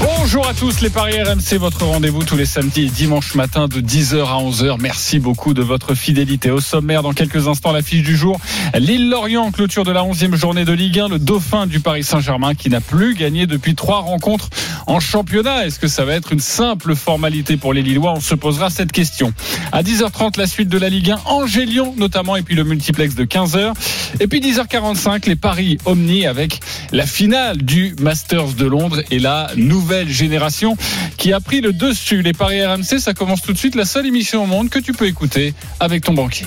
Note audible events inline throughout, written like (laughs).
Bonjour à tous les Paris RMC, votre rendez-vous tous les samedis et dimanches matin de 10h à 11h. Merci beaucoup de votre fidélité. Au sommaire, dans quelques instants, l'affiche du jour. Lille-Lorient, clôture de la 11e journée de Ligue 1, le dauphin du Paris Saint-Germain qui n'a plus gagné depuis trois rencontres en championnat. Est-ce que ça va être une simple formalité pour les Lillois? On se posera cette question. À 10h30, la suite de la Ligue 1, Angers-Lyon notamment, et puis le multiplex de 15h. Et puis 10h45, les paris Omni avec la finale du Masters de Londres et la nouvelle génération qui a pris le dessus. Les paris RMC, ça commence tout de suite. La seule émission au monde que tu peux écouter avec ton banquier.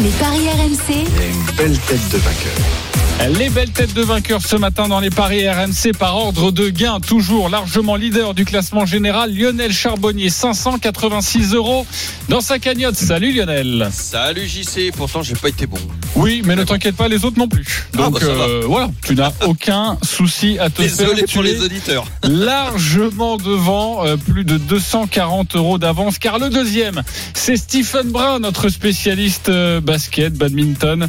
Les paris RMC, une belle tête de vainqueur. Les belles têtes de vainqueurs ce matin dans les paris RMC par ordre de gain, toujours largement leader du classement général, Lionel Charbonnier, 586 euros dans sa cagnotte. Salut Lionel. Salut JC, pourtant j'ai pas été bon. Oui, mais ne t'inquiète pas, les autres non plus. Ah, Donc bah, euh, voilà, tu n'as (laughs) aucun souci à te Désolé faire. pour Tu les es auditeurs. (laughs) largement devant, euh, plus de 240 euros d'avance, car le deuxième, c'est Stephen Brun, notre spécialiste euh, basket, badminton,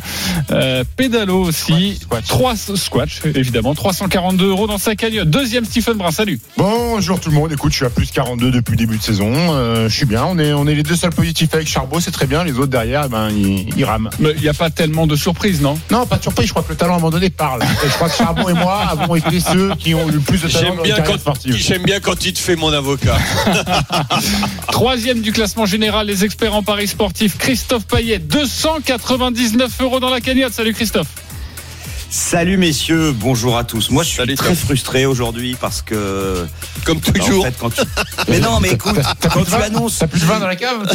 euh, pédalo aussi, trois squash, évidemment, 342 euros dans sa cagnotte. Deuxième Stephen Brun, salut. Bonjour tout le monde. Écoute, je suis à plus 42 depuis le début de saison. Euh, je suis bien. On est, on est les deux seuls positifs avec Charbot, c'est très bien. Les autres derrière, eh ben, ils, ils rament. Mais Il n'y a pas tellement de surprises, non? Non, pas de surprise. Je crois que le talent à un moment donné parle. Et je crois que Charbot et moi avons été ceux qui ont eu le plus de talent dans bien, quand, sportive. j'aime bien quand tu te fais mon avocat. (laughs) Troisième du classement général, les experts en paris sportifs, Christophe Payet, 299 euros dans la cagnotte. Salut Christophe. Salut messieurs, bonjour à tous. Moi je suis Salut, très Tom. frustré aujourd'hui parce que Comme bah, en toujours. fait, quand tu- Mais non mais écoute, quand tu annonces T'as plus de vin dans la cave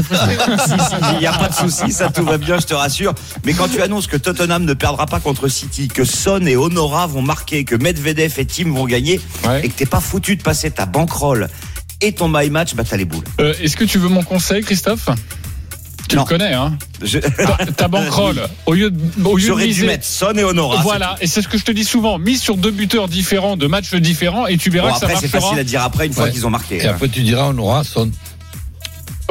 il n'y a pas de souci, ça tout va bien, je te rassure. Mais quand tu annonces que Tottenham ne perdra pas contre City, que Son et Honora vont marquer, que Medvedev et Tim vont gagner, Ouais. et que t'es pas foutu de passer ta bankroll et ton my match, bah t'as les boules. Euh, Est-ce que tu veux mon conseil, Christophe? Tu Non. le connais, hein Je- Ta, bankroll, (laughs) au lieu de, au lieu de J'aurais dû miser- mettre Son et Honora. c'est Voilà, et c'est ce que je te dis souvent. Mise sur deux buteurs différents, de matchs différents, et tu verras Bon, que ça après c'est marchera. facile à dire après une fois Ouais. qu'ils ont marqué. Et hein. après, tu diras, on aura son.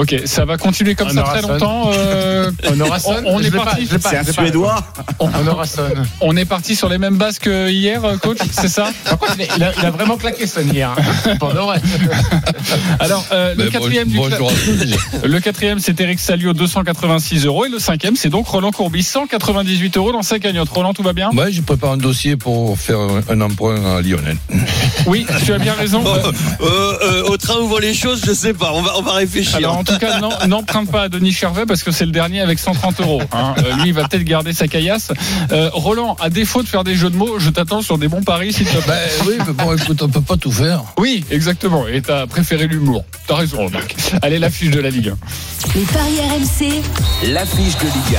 Ok, ça va continuer comme ça très longtemps. euh, (laughs) On aura Son. On- on Je est parti. C'est un. Suédois. On aura Son. on est parti sur les mêmes bases que hier, coach, c'est ça? Par contre, il a, vraiment claqué Son hier. (laughs) Alors, euh, le quatrième du bon- cla- bonjour à tous. (laughs) Le quatrième, c'est Eric Salio, 286 euros. Et le cinquième, c'est donc Roland Courbis, 198 euros dans sa cagnotte. Roland, tout va bien? Ouais, je prépare un dossier pour faire un, un emprunt à Lionel. Oui, tu as bien raison. Euh, Euh, euh, au train où vont les choses, je sais pas. On va, on va réfléchir. Tout cas, n'emprunte pas à Denis Charvet parce que c'est le dernier avec 130 euros. hein. Euh, lui, il va peut-être garder sa caillasse. Euh, Roland, à défaut de faire des jeux de mots, je t'attends sur des bons paris, s'il te plaît. Ben oui, mais bon, écoute, on peut pas tout faire. Oui, exactement. Et t'as préféré l'humour. T'as raison. Allez, l'affiche de la Ligue 1. les paris RMC, L'affiche de Ligue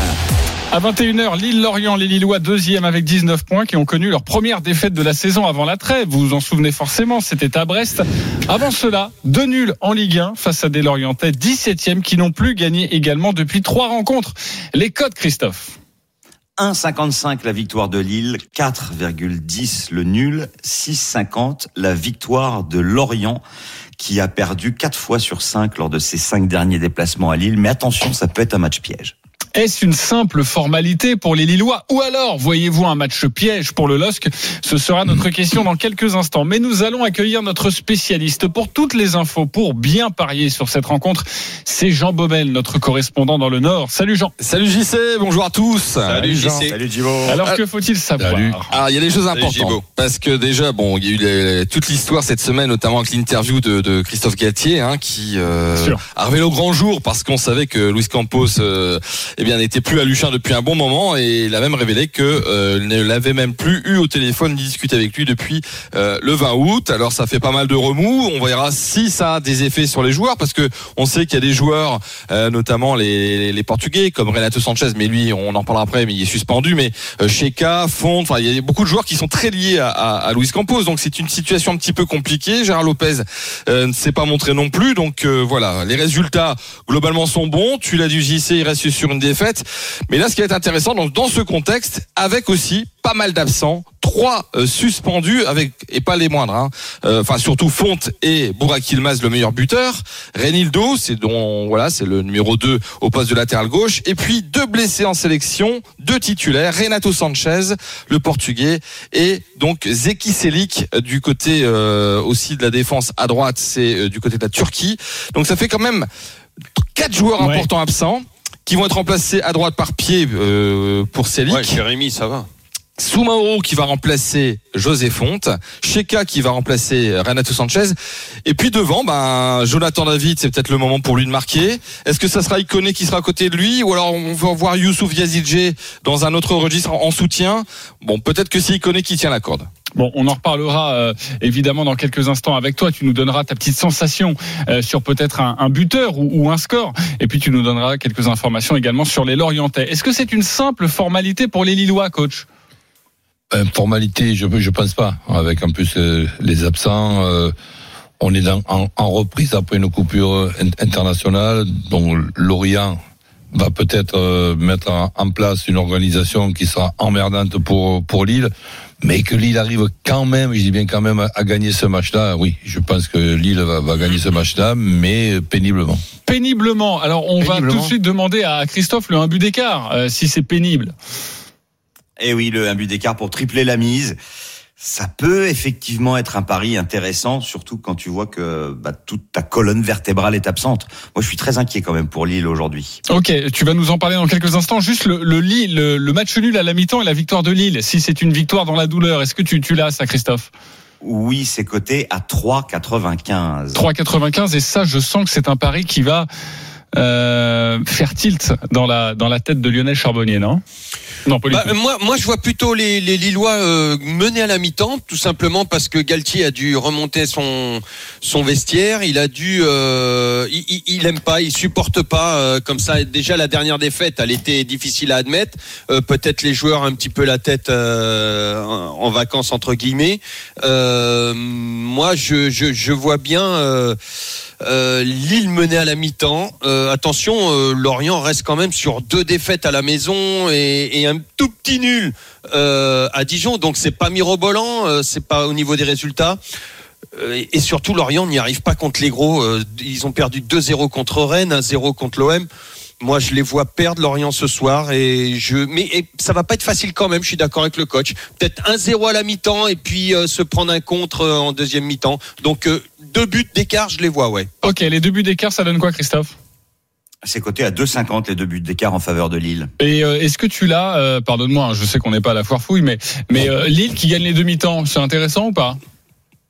À 21h, Lille-Lorient, les Lillois deuxième avec 19 points qui ont connu leur première défaite de la saison avant la trêve. Vous vous en souvenez forcément, c'était à Brest. Avant cela, deux nuls en Ligue 1 face à des Lorientais 17e qui n'ont plus gagné également depuis trois rencontres. Les codes, Christophe. 1,55 la victoire de Lille, 4,10 le nul, 6,50 la victoire de Lorient qui a perdu 4 fois sur 5 lors de ses 5 derniers déplacements à Lille. Mais attention, ça peut être un match piège. Est-ce une simple formalité pour les Lillois ou alors voyez-vous un match piège pour le LOSC? Ce sera notre question dans quelques instants. Mais nous allons accueillir notre spécialiste pour toutes les infos, pour bien parier sur cette rencontre. C'est Jean Baumel, notre correspondant dans le Nord. Salut Jean. Salut JC, bonjour à tous. Salut JC. Salut Givo. Alors que faut-il savoir? Salut. Alors il y a des choses importantes Gibo. parce que déjà bon il y a eu les- toute l'histoire cette semaine notamment avec l'interview de, de Christophe Galtier hein, qui euh, a révélé au grand jour parce qu'on savait que Luis Campos euh, eh bien n'était plus à Luchin depuis un bon moment et il a même révélé que euh, ne l'avait même plus eu au téléphone ni discuté avec lui depuis euh, le 20 août. Alors ça fait pas mal de remous. On verra si ça a des effets sur les joueurs parce que on sait qu'il y a des joueurs euh, notamment les, les Portugais comme Renato Sanchez mais lui on en parlera après mais il est suspendu mais euh, Sheka, Font, enfin il y a beaucoup de joueurs qui sont très liés à, à, à Luis Campos donc c'est une situation un petit peu compliquée. Gérard Lopez euh, ne s'est pas montré non plus donc euh, voilà les résultats globalement sont bons. Tu l'as dit JC il reste sur une Mais là, ce qui est intéressant, donc, dans ce contexte, avec aussi pas mal d'absents, trois euh, suspendus avec et pas les moindres. hein. Euh, Enfin surtout Fonte et Bourak Yilmaz le meilleur buteur. Renildo, c'est dont voilà, c'est le numéro 2 au poste de latéral gauche. Et puis deux blessés en sélection, deux titulaires, Renato Sanchez, le portugais, et donc Zeki Selik euh, du côté euh, aussi de la défense à droite, c'est euh, du côté de la Turquie. Donc ça fait quand même quatre joueurs Ouais. importants absents qui vont être remplacés à droite par pied euh, pour Selik. Ouais, Jérémy, ça va. Soumaoro qui va remplacer José Fonte, Sheka qui va remplacer Renato Sanchez, et puis devant, ben Jonathan David, c'est peut-être le moment pour lui de marquer. Est-ce que ça sera Ikoné qui sera à côté de lui, ou alors on va voir Youssouf Yazidje dans un autre registre en soutien? Bon, peut-être que c'est Ikoné qui tient la corde. Bon, on en reparlera euh, évidemment dans quelques instants avec toi. Tu nous donneras ta petite sensation euh, sur peut-être un, un buteur ou, ou un score. Et puis tu nous donneras quelques informations également sur les Lorientais. Est-ce que c'est une simple formalité pour les Lillois, coach? Formalité, je je pense pas. Avec en plus euh, les absents, euh, on est dans, en, en reprise après une coupure in- internationale, dont Lorient va peut-être euh, mettre en, place une organisation qui sera emmerdante pour pour Lille, mais que Lille arrive quand même, je dis bien quand même, à, à gagner ce match-là. Oui, je pense que Lille va, va gagner ce match-là, mais péniblement. Péniblement. Alors on va tout de suite demander à Christophe le un but d'écart, euh, si c'est pénible. Et oui, le un but d'écart pour tripler la mise. Ça peut effectivement être un pari intéressant, surtout quand tu vois que bah, toute ta colonne vertébrale est absente. Moi, je suis très inquiet quand même pour Lille aujourd'hui. Ok, tu vas nous en parler dans quelques instants. Juste le, le, Lille- le, le match nul à la mi-temps et la victoire de Lille. Si c'est une victoire dans la douleur, est-ce que tu, tu l'as ça, Christophe? Oui, c'est coté à 3,95. 3,95 et ça, je sens que c'est un pari qui va euh, faire tilt dans la dans la tête de Lionel Charbonnier, non? Non, Bah, moi, moi, je vois plutôt les, les Lillois euh, mener à la mi-temps, tout simplement parce que Galtier a dû remonter son son vestiaire. Il a dû, euh, il, il, il aime pas, il supporte pas euh, comme ça. Déjà la dernière défaite, elle était difficile à admettre. Euh, Peut-être les joueurs un petit peu la tête euh, en vacances entre guillemets. Euh, moi, je, je, je vois bien. Euh, Lille menée à la mi-temps. Euh, attention, euh, Lorient reste quand même sur deux défaites à la maison et, un tout petit nul euh, à Dijon. Donc c'est pas mirobolant, c'est pas au niveau des résultats. Et- et surtout, Lorient n'y arrive pas contre les gros. Ils ont perdu 2-0 contre Rennes, 1-0 contre l'OM. Moi, je les vois perdre Lorient ce soir et je. Mais et ça va pas être facile quand même. Je suis d'accord avec le coach. Peut-être 1-0 à la mi-temps et puis euh, se prendre un contre euh, en deuxième mi-temps. Donc euh, deux buts d'écart, je les vois, ouais. Ok, les deux buts d'écart, ça donne quoi, Christophe? C'est coté à 2,50 les deux buts d'écart en faveur de Lille. Et euh, est-ce que tu l'as euh, Pardonne-moi, hein, je sais qu'on n'est pas à la foire fouille, mais mais euh, Lille qui gagne les demi-temps, c'est intéressant ou pas?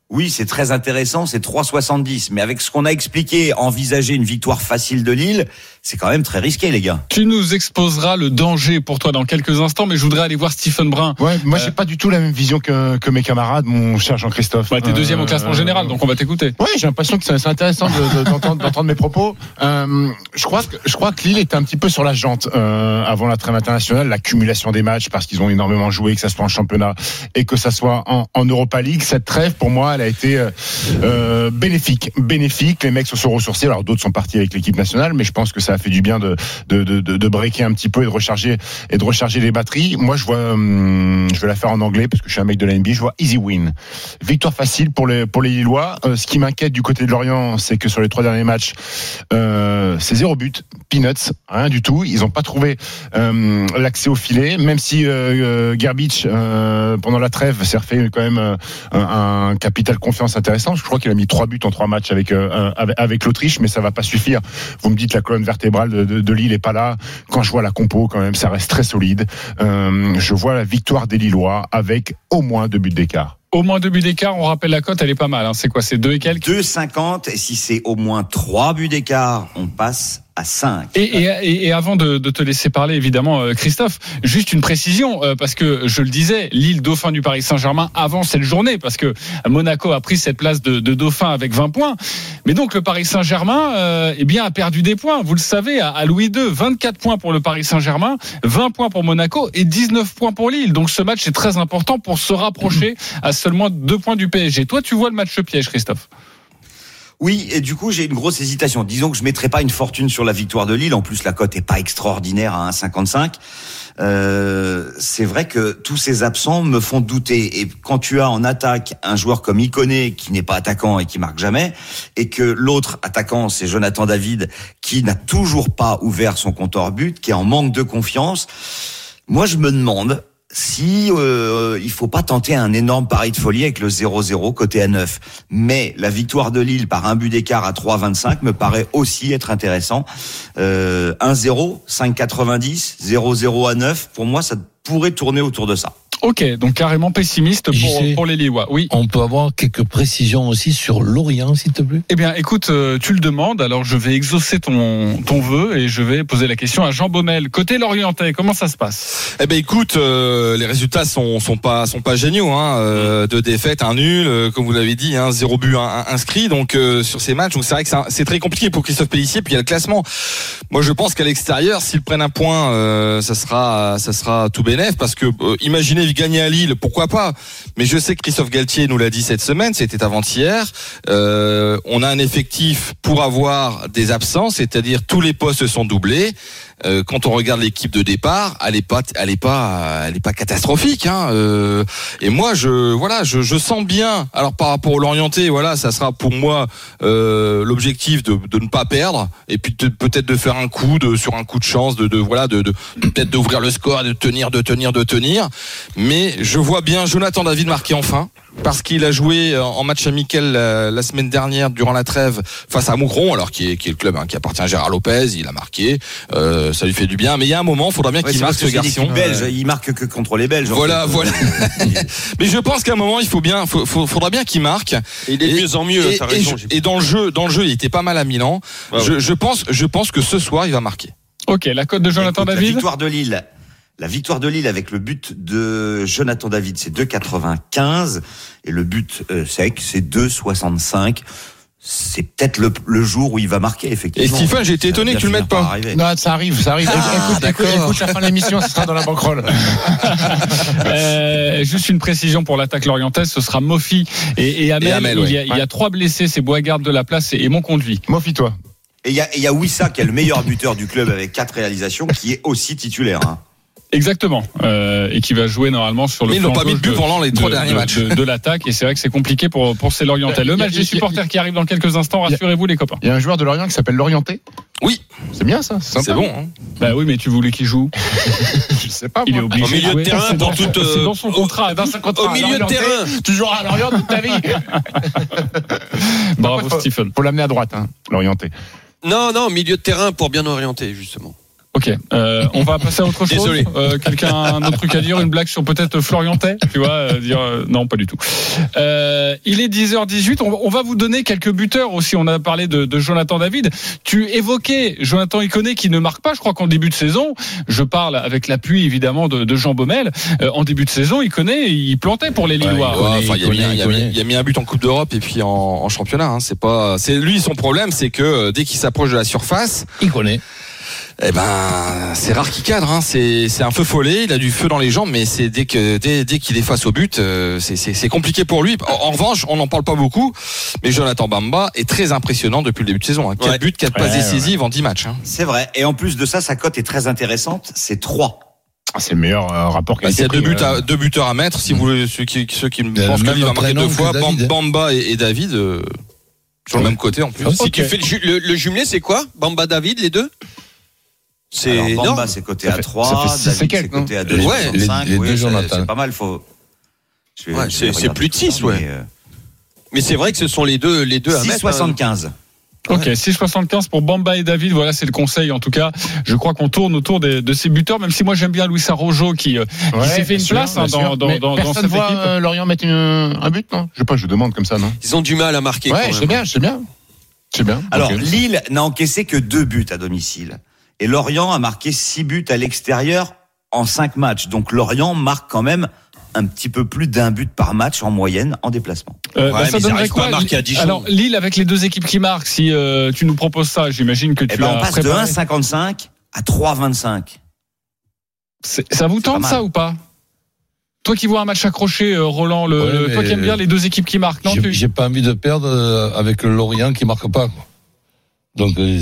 Oui, c'est très intéressant, c'est 3,70. Mais avec ce qu'on a expliqué, envisager une victoire facile de Lille, c'est quand même très risqué, les gars. Tu nous exposeras le danger pour toi dans quelques instants, mais je voudrais aller voir Stephen Brun. Ouais, moi Euh, j'ai pas du tout la même vision que, que mes camarades, mon cher Jean-Christophe. Bah, t'es deuxième au Euh, classement général, donc on va t'écouter. Ouais, j'ai l'impression que c'est intéressant de- de- d'entendre mes propos. Euh, je crois que je crois que Lille était un petit peu sur la jante euh, avant la trêve internationale, l'accumulation des matchs parce qu'ils ont énormément joué, que ça soit en championnat et que ça soit en, en Europa League. Cette trêve, pour moi, elle a été euh, bénéfique, bénéfique. Les mecs se sont ressourcés. Alors d'autres sont partis avec l'équipe nationale, mais je pense que ça a fait du bien de de, de, de, breaker un petit peu et de recharger et de recharger les batteries. Moi, je vois, hum, je vais la faire en anglais parce que je suis un mec de la NBA. Je vois easy win, victoire facile pour les pour les Lillois. Euh, ce qui m'inquiète du côté de Lorient, c'est que sur les trois derniers matchs, euh, c'est zéro but, peanuts, rien du tout. Ils n'ont pas trouvé euh, l'accès au filet, même si euh, Gerbic euh, pendant la trêve s'est refait quand même un, capital confiance intéressant. Je crois qu'il a mis trois buts en trois matchs avec avec, avec l'Autriche, mais ça va pas suffire. Vous me dites la colonne vertébrale de, de, de Lille est pas là. Quand je vois la compo, quand même, ça reste très solide. Euh, je vois la victoire des Lillois avec au moins deux buts d'écart. Au moins deux buts d'écart, on rappelle la cote, elle est pas mal. Hein. C'est quoi C'est deux et quelques? 2,50 et si c'est au moins 3 buts d'écart, on passe à 5. Et, avant de, te laisser parler, évidemment, euh, Christophe, juste une précision, euh, parce que je le disais, Lille dauphin du Paris Saint-Germain avant cette journée, parce que Monaco a pris cette place de, dauphin avec 20 points. Mais donc le Paris Saint-Germain, euh, eh bien, a perdu des points. Vous le savez, à, à Louis II, 24 points pour le Paris Saint-Germain, 20 points pour Monaco et 19 points pour Lille. Donc ce match est très important pour se rapprocher à seulement deux points du PSG. Toi, tu vois le match piège, Christophe? Oui, et du coup, j'ai une grosse hésitation. Disons que je mettrai pas une fortune sur la victoire de Lille. En plus, la cote est pas extraordinaire à 1,55. Euh, c'est vrai que tous ces absents me font douter. Et quand tu as en attaque un joueur comme Iconé qui n'est pas attaquant et qui marque jamais, et que l'autre attaquant c'est Jonathan David qui n'a toujours pas ouvert son compte but, qui est en manque de confiance, moi je me demande si euh, il faut pas tenter un énorme pari de folie avec le 0-0 côté à 9. Mais la victoire de Lille par un but d'écart à 3-25 me paraît aussi être intéressant. Euh, 1-0, 5-90, 0-0 à 9, pour moi ça pourrait tourner autour de ça. Ok, donc carrément pessimiste pour, sais. pour les Lillois. Oui. On peut avoir quelques précisions aussi sur Lorient, s'il te plaît? Eh bien, écoute, euh, tu le demandes, alors je vais exaucer ton, ton vœu et je vais poser la question à Jean Baumel. Côté Lorientais, comment ça se passe? Eh ben écoute, euh, les résultats sont sont pas sont pas géniaux. Hein. Euh, deux défaites, un nul, euh, comme vous l'avez dit, hein, zéro but un- un- inscrit. Donc euh, sur ces matchs, donc c'est vrai que c'est très compliqué pour Christophe Pellissier. Puis il y a le classement. Moi, je pense qu'à l'extérieur, s'ils prennent un point, euh, ça sera ça sera tout bénef parce que euh, gagner à Lille, pourquoi pas Mais je sais que Christophe Galtier nous l'a dit cette semaine, c'était avant-hier. Euh, on a un effectif pour avoir des absents, c'est-à-dire tous les postes sont doublés. Euh, quand on regarde l'équipe de départ, elle est pas, elle est pas, elle est pas catastrophique. Hein, euh, et moi, je, voilà, je, je sens bien. Alors par rapport au Lorienté, voilà, ça sera pour moi euh, l'objectif de, de ne pas perdre et puis peut-être de faire un coup de sur un coup de chance, de, de voilà, de, de peut-être d'ouvrir le score, de tenir, de tenir, de tenir. Mais je vois bien Jonathan David marquer enfin parce qu'il a joué euh, en match amical la semaine dernière durant la trêve face à Moucron, alors qui est, qui est le club hein, qui appartient à Gérard Lopez, il a marqué, euh, ça lui fait du bien. Mais il y a un moment, il faudra bien Ouais, qu'il marque ce garçon. belge, il marque que contre les Belges. en Voilà, fait. voilà. (laughs) Mais je pense qu'à un moment, il faut bien, faut, faut- faudra bien qu'il marque. Il est de mieux en mieux, Et, et raison. et dans le jeu, dans le jeu, il était pas mal à Milan. Ouais, ouais. Je, je pense, je pense que ce soir, il va marquer. Ok, la cote de Jonathan Écoute, La David victoire de Lille. La victoire de Lille avec le but de Jonathan David, c'est 2,95 et le but euh, sec, c'est 2,65. C'est peut-être le, le jour où il va marquer Et effectivement. Stephen, j'ai été Ça étonné que tu le mettes pas. Non, ça arrive, ça arrive. Ah, écoute, écoute, d'accord. écoute la fin de l'émission, ce sera dans la banquerolle. (laughs) Euh, juste une précision pour l'attaque lorientaise, ce sera Mofi et, et Amel. Et Amel, il, y ouais. a, il y a trois blessés, c'est Boisgarde de la place et, et mon conduit. Mofi-toi. Et il y a, et il y a Wissa qui est le meilleur buteur du club avec quatre réalisations, qui est aussi titulaire. hein. Exactement. Euh, et qui va jouer normalement sur le Mais ils n'ont pas mis de but pendant les trois de- derniers de- matchs. de, de l'attaque et c'est vrai que c'est compliqué pour pour ces Lorientais. Le Euh, match y a- des supporters qui arrive dans quelques instants, rassurez-vous les copains. Il y a un joueur de Lorient qui s'appelle Lorienté. Oui, C'est bien ça. c'est bon. hein. Bah oui, mais tu voulais qu'il joue. (laughs) Je sais pas. Il est obligé. Au milieu de jouer. terrain, C'est pour dans son- toute, euh, C'est dans son contrat. Dans son contrat. Au milieu de terrain. Tu joueras à Lorient toute ta vie. (laughs) Bravo Stephen. Faut l'amener à droite, hein, Lorienté. Non, non, milieu de terrain pour bien orienter, justement. Ok, euh, on va passer à autre chose. Désolé. Euh, Quelqu'un a un autre truc à dire, une blague sur peut-être Floriantais, tu vois euh, dire euh, non pas du tout. Euh, il est 10h18, on, on va vous donner quelques buteurs aussi. On a parlé de, de Jonathan David. Tu évoquais Jonathan Iconé qui ne marque pas. Je crois qu'en début de saison, je parle avec l'appui évidemment de, de Jean Baumel. euh, en début de saison, Iconé il plantait pour les Lillois. Ouais, il, a mis, connaît, il a il mis- connaît. il a mis un but en Coupe d'Europe et puis en, en championnat. Hein. C'est pas, c'est lui son problème, c'est que dès qu'il s'approche de la surface, Il connaît. Eh ben, c'est rare qu'il cadre. Hein. C'est, c'est un feu follet. Il a du feu dans les jambes, mais c'est dès que dès, dès qu'il est face au but, euh, c'est, compliqué pour lui. En, en revanche, on n'en parle pas beaucoup, mais Jonathan Bamba est très impressionnant depuis le début de saison. Hein. 4 Ouais. buts, 4 passes Ouais, décisives en 10 matchs. Hein. C'est vrai. Et en plus de ça, sa cote est très intéressante. C'est 3. Ah, c'est le meilleur euh, rapport qui a Bah, y a deux, buts euh, à, deux buteurs à mettre, si vous voulez, ceux qui, ceux qui pensent lui va marquer deux fois, David. Bamba et, et David, euh, sur le même côté en plus. Ok. Si tu fais le, le, le jumelé, c'est quoi? Bamba David, les deux? C'est Alors, Bamba, c'est coté Ça à fait- 3. ça fait six et David, c'est coté à Les- 2,65. les- les oui, deux c'est- Jonathan. C'est pas mal. Faut... Je vais- Ouais, je c'est- plus de tout ça, six, ouais. mais, euh, Mais c'est vrai que ce sont les deux, les deux à mettre. hein. 6,75. Ok, 6,75 pour Bamba et David. Voilà, c'est le conseil. En tout cas, je crois qu'on tourne autour de ces buteurs, même si moi j'aime bien Luis Arrojo qui, euh, qui s'est fait une sûr, place hein, dans, dans, dans, dans Personne cette voit équipe. euh, Lorient mettre une- un but, non? Je sais pas, je demande comme ça, non? Ils ont du mal à marquer. quand Ouais, même. je sais bien, je sais bien. C'est bien. Alors. Lille n'a encaissé que deux buts à domicile. Et Lorient a marqué six buts à l'extérieur en cinq matchs. Donc, Lorient marque quand même un petit peu plus d'un but par match en moyenne en déplacement. Euh, Ouais, mais ils donnerait pas à marquer à Dijon. Alors Lille avec les deux équipes qui marquent. Si euh, tu nous proposes ça, j'imagine que tu Eh ben, as on passe de préparé. 1,55 à 3,25. C'est- Ça vous tente ça ou pas? Toi qui vois un match accroché, euh, Roland, le, Ouais, toi qui aimes bien les deux équipes qui marquent, non J'ai tu- j'ai pas envie de perdre avec le Lorient qui marque pas. quoi. Donc euh,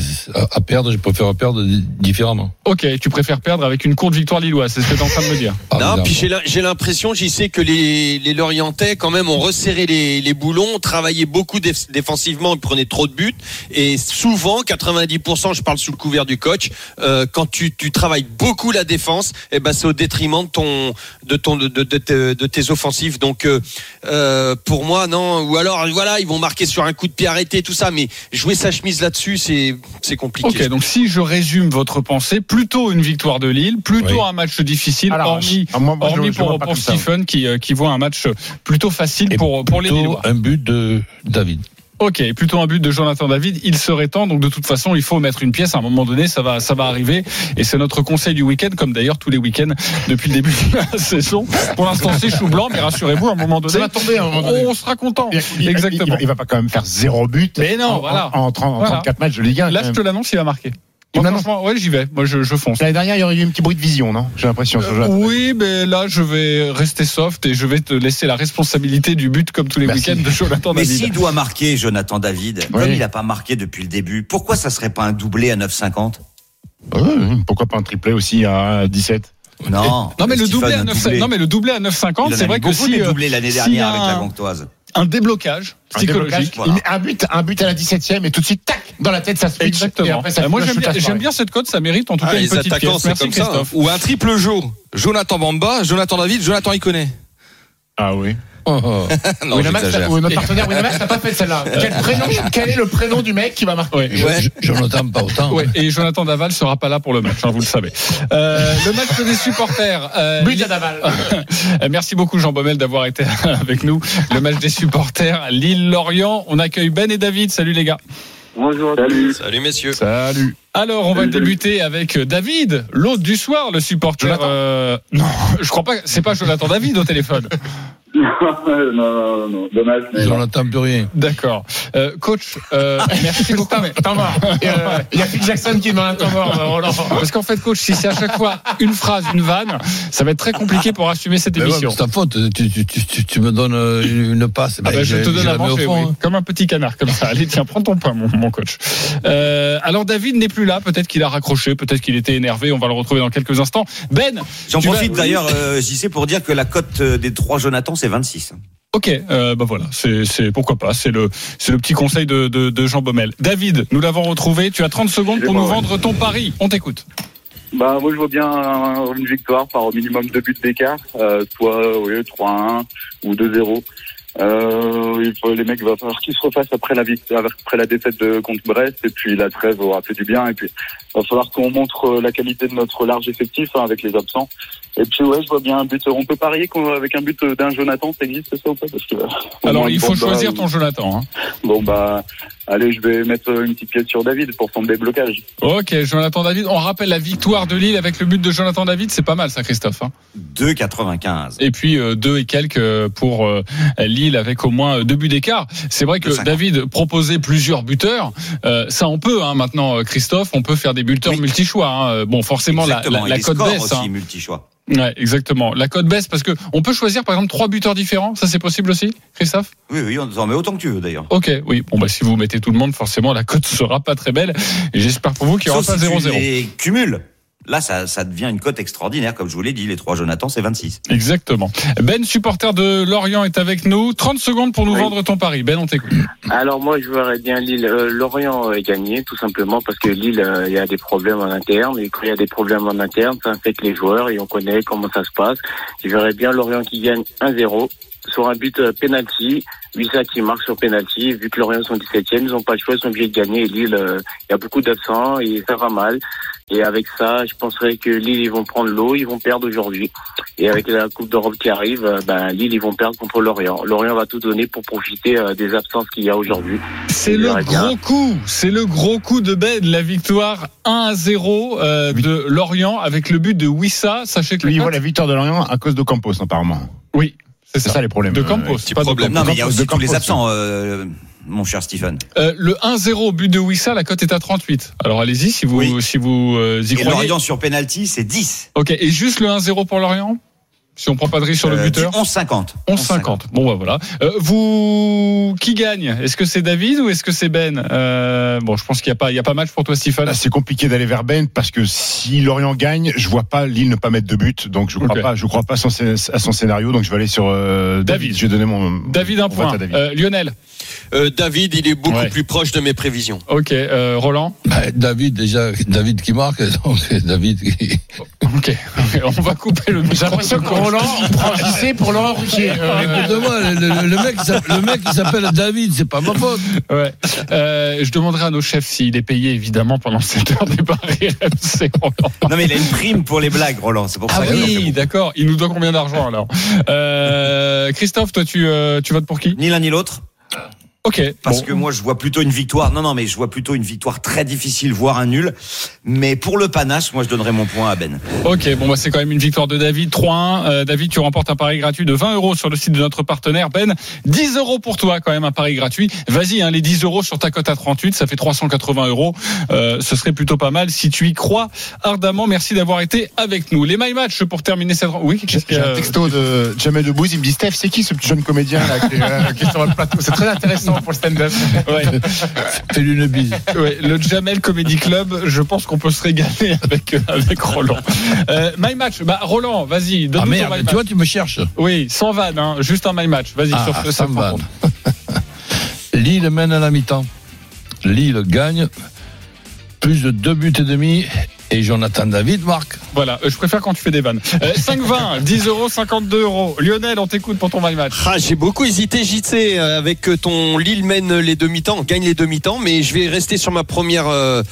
à, perdre, je préfère perdre di- différemment. Ok, tu préfères perdre avec une courte victoire lilloise, c'est ce que tu es en train de me dire. Par Non, puis j'ai l'im- j'ai l'impression, j'y sais que les, les Lorientais, quand même, ont resserré les, les boulons, ont travaillé beaucoup déf- défensivement, ils prenaient trop de buts. Et souvent, 90%, je parle sous le couvert du coach, euh, quand tu, tu travailles beaucoup la défense, eh ben, c'est au détriment de, ton, de, ton, de, de, de tes- de tes offensives. Donc, euh, euh, pour moi, non. Ou alors, voilà, ils vont marquer sur un coup de pied arrêté, tout ça. Mais jouer sa chemise là-dessus, c'est c'est compliqué. Ok, donc si je résume votre pensée, plutôt une victoire de Lille, plutôt Oui. un match difficile, Alors, hormis, ah, moi, moi, je- hormis je vois pour. Stephen qui, euh, qui voit un match plutôt facile Et pour, pour les Plutôt Lillois. un but de David. Ok, plutôt un but de Jonathan David. Il serait temps, donc de toute façon, il faut mettre une pièce. À un moment donné, ça va, ça va arriver. Et c'est notre conseil du week-end, comme d'ailleurs tous les week-ends depuis le début de la (laughs) saison. Pour l'instant, c'est chou blanc, mais rassurez-vous, à un moment donné, Ça va tomber à un moment donné. on sera content. Il- Exactement. Il, va- il va pas quand même faire zéro but. Mais non, en, voilà. En, en 30 en Voilà. 34 matchs de Ligue 1. Là, je te l'annonce, il va marquer. Moi, franchement, ouais, j'y vais. Moi, je, je fonce. L'année dernière, il y aurait eu un petit bruit de vision, non? J'ai l'impression. sur Jonathan. Oui, mais là, je vais rester soft et je vais te laisser la responsabilité du but comme tous les Merci. week-ends de Jonathan Mais David. s'il doit marquer Jonathan David, Oui. comme il n'a pas marqué depuis le début, pourquoi ça serait pas un doublé à 9,50 Ouais, ouais, pourquoi pas un triplé aussi à 17 Non. Non mais le doublé à un 9 doublé. non mais le doublé à 9,50 Il en c'est a vrai que beaucoup si euh, l'année dernière avec la Gantoise. Un déblocage Un déblocage, psychologique. voilà. met un but, un but à la 17e et tout de suite, tac, dans la tête, ça switch. Et Exactement. après, ça moi j'aime bien, cette cote, ça mérite en tout Ah, cas une petite attaquants, pièce. Merci comme ça, hein. Ou un triple jeu. Jonathan Bamba, Jonathan David, Jonathan Iconé. Ah oui. Oh, oh. (laughs) Non, Winamax, notre partenaire Winamax n'a pas fait celle-là. (laughs) Quel, prénom, quel est le prénom du mec qui va marquer Ouais. Je, je, je n'entends pas autant. Ouais, et Jonathan Daval sera pas là pour le match, hein, vous le savez. Euh, le match des supporters. euh, (laughs) But à Daval. Merci beaucoup Jean Baumel d'avoir été avec nous. Le match des supporters, Lille-Lorient. On accueille Ben et David. Salut les gars. Bonjour. Salut. Salut messieurs. Salut. Alors, on va débuter avec David, l'hôte du soir, le supporter. Jonathan. euh, Non, (laughs) je crois pas. C'est pas Jonathan David au téléphone. non, (laughs) non, non, non, dommage, plus rien. D'accord. Euh, coach, euh, (laughs) merci beaucoup. Putain, mais attends, euh, Il y a Phil Jackson qui demande un temps mort, euh, Roland. Parce qu'en fait, coach, si c'est à chaque fois une phrase, une vanne, ça va être très compliqué pour assumer cette Mais ouais, émission. c'est ta faute. Tu, tu, tu, tu, tu me donnes euh, une passe. Ah bah, je te donne la manger, fond, oui. hein. comme un petit canard, comme ça. Allez, tiens, prends ton pain, mon, mon coach. Euh, alors, David n'est plus là. Peut-être qu'il a raccroché, peut-être qu'il était énervé. On va le retrouver dans quelques instants. Ben, J'en vas- profite d'ailleurs, euh, j'y sais pour dire que la cote euh, des trois Jonathan, c'est 26. ok, euh, bah voilà, c'est, pourquoi pas. C'est le, c'est le petit conseil de, de, de Jean Baumel. David, nous l'avons retrouvé. Tu as 30 secondes pour nous vendre ton pari. On t'écoute. Bah, moi, je vois bien un- une victoire par au minimum deux buts d'écart, euh, soit oui, 3-1 ou 2-0. Euh, les mecs, va falloir qu'ils se refassent après la victoire, après la défaite de contre Brest, et puis la trêve aura fait du bien, et puis va falloir qu'on montre euh, la qualité de notre large effectif hein, avec les absents. Et puis ouais, je vois bien un but. On peut parier qu'avec un but d'un Jonathan, ça existe ça ou pas? Parce que euh, Alors, il faut bah, choisir ton Jonathan. Hein. Bon bah, allez, je vais mettre une petite pièce sur David pour son déblocage. Ok, Jonathan David. On rappelle la victoire de Lille avec le but de Jonathan David. C'est pas mal, ça, Christophe. Hein. 2,95. Et puis euh, deux et quelques euh, pour euh, Lille avec au moins deux buts d'écart. C'est vrai que 2,50. David proposait plusieurs buteurs. Euh, ça, on peut hein, maintenant, euh, Christophe. On peut faire des buteurs Oui. multi-choix. Hein. Bon, forcément, la, Exactement. la, la les cote baisse. aussi, hein. multi-choix. Ouais, exactement. La cote baisse parce que on peut choisir par exemple trois buteurs différents. Ça, c'est possible aussi, Christophe? Oui, oui, on en met autant que tu veux d'ailleurs. Ok, oui. Bon, bah si vous mettez tout le monde, forcément, la cote sera pas très belle. Et j'espère pour vous qu'il y aura Sauf pas si tu 0-0. les cumules. Là, ça, ça devient une cote extraordinaire. Comme je vous l'ai dit, les trois Jonathan, c'est 26. Exactement. Ben, supporter de Lorient, est avec nous. 30 secondes pour nous Oui. vendre ton pari. Ben, on t'écoute. Alors moi, je verrais bien Lille, euh, Lorient euh, gagner, tout simplement parce que Lille, euh, il y a des problèmes en interne. Et quand il y a des problèmes en interne, ça infecte les joueurs et on connaît comment ça se passe. Je verrais bien Lorient qui gagne 1-0 sur un but euh, penalty. Wissa qui marque sur penalty. Vu que Lorient sont 17e, ils n'ont pas le choix, ils sont obligés de gagner. Et Lille, euh, il y a beaucoup d'absents et ça va mal. Et avec ça, je penserais que Lille, ils vont prendre l'eau, ils vont perdre aujourd'hui. Et avec la Coupe d'Europe qui arrive, euh, ben, Lille, ils vont perdre contre Lorient. Lorient va tout donner pour profiter euh, des absences qu'il y a aujourd'hui. C'est le bien. gros coup, c'est le gros coup de Ben, la victoire 1 à 0 euh, Oui. de Lorient avec le but de Wissa. Sachez que Lui, il voit la victoire de Lorient à cause de Campos, apparemment. oui, c'est C'est ça. ça les problèmes. De Euh, Campos, petit pas de problème. Campos. Non, mais il y a Campos, aussi de tous les absents, euh, mon cher Stephen. Euh, le 1-0 but de Wissa, la cote est à 38. Alors allez-y si vous Oui. si vous euh, y Et croyez. Lorient sur penalty, c'est 10. Ok, et juste le 1-0 pour Lorient? Si on prend pas de risque sur le Euh, buteur. 11,50. 11,50. Bon, bah voilà. Euh, vous, qui gagne? Est-ce que c'est David ou est-ce que c'est Ben? Euh, Bon, je pense qu'il n'y a pas, il y a pas match pour toi, Stephen. Là, c'est compliqué d'aller vers Ben parce que si Lorient gagne, je vois pas Lille ne pas mettre de but, donc je crois Ok. pas, je crois pas à son, scénario, donc je vais aller sur euh, David. David. Je vais donner mon David, un point. Euh, Lionel. Euh, David, il est beaucoup Ouais. plus proche de mes prévisions. Ok. Euh, Roland. Bah, David, déjà, David qui marque, (laughs) donc David qui. Ok. (laughs) On va couper le. J'ai l'impression que Roland (laughs) prend JC pour Laurent Ruquier. Écoute-moi, le, mec, le mec qui s'appelle David, c'est pas ma faute. Ouais. Euh, je demanderai à nos chefs s'il est payé évidemment pendant cette heure des paris RMC. Roland. Non, mais il a une prime pour les blagues, Roland. C'est pour Ah ça oui, d'accord. Il nous doit combien d'argent alors? Euh, Christophe, toi, tu, euh, tu votes pour qui? Ni l'un ni l'autre. Ok. Parce bon. que moi, je vois plutôt une victoire. Non, non, mais je vois plutôt une victoire très difficile, voire un nul. Mais pour le panache, moi, je donnerais mon point à Ben. Ok, bon bah c'est quand même une victoire de David 3-1. Euh, David, tu remportes un pari gratuit de 20 euros sur le site de notre partenaire Ben. 10 euros pour toi quand même un pari gratuit. Vas-y, hein, les 10 euros sur ta cote à 38, ça fait 380 euros. Euh, ce serait plutôt pas mal si tu y crois ardemment. Merci d'avoir été avec nous. Les My Match pour terminer cette. Oui, qu'est-ce qu'il y J'ai a un texto de Jamel Debbouze, il me dit Steph, c'est qui ce petit jeune comédien là, qui, est, euh, qui est sur le plateau? C'est très intéressant pour le stand-up. (laughs) Ouais. Fais-lui une bise. Ouais, le Jamel Comedy Club, je pense qu'on peut se régaler avec euh, avec Roland. Euh, my match, bah Roland, vas-y, Ah donne-nous ton my merde, match. tu vois, tu me cherches. Oui, sans vanne, hein, juste un my match. Vas-y Ah, sur cette vanne. rencontre. (laughs) Lille mène à la mi-temps. Lille gagne. Plus de deux buts et demi. Et Jonathan David marque. Voilà, je préfère quand tu fais des vannes. Euh, (laughs) 5-20, 10 euros, 52 euros. Lionel, on t'écoute pour ton my match. Ah, j'ai beaucoup hésité, JC, euh, avec euh, ton Lille mène les demi-temps, gagne les demi-temps, mais je vais rester sur ma première. euh,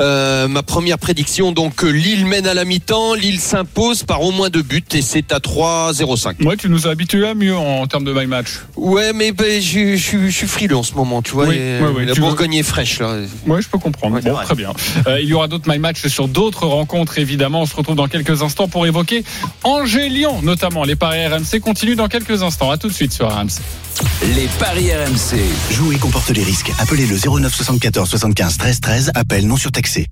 euh, ma première prédiction, donc Lille mène à la mi-temps, Lille s'impose par au moins deux buts et c'est à 3-0-5. Ouais, tu nous as habitués à mieux en, termes de my match. Ouais, mais ben, je, je, je suis frileux en ce moment, tu vois. Oui, et, oui, oui, la tu veux- Bourgogne est fraîche là. Ouais, je peux comprendre. Ouais, bon, très bien. Euh, il y aura d'autres my match sur d'autres rencontres, évidemment. On se retrouve dans quelques instants pour évoquer Angers-Lyon, notamment. Les paris RMC continuent dans quelques instants. À tout de suite sur RMC. Les paris RMC. Jouer comporte les risques. Appelez le 09 74 75 13 13. Appel non surtaxé.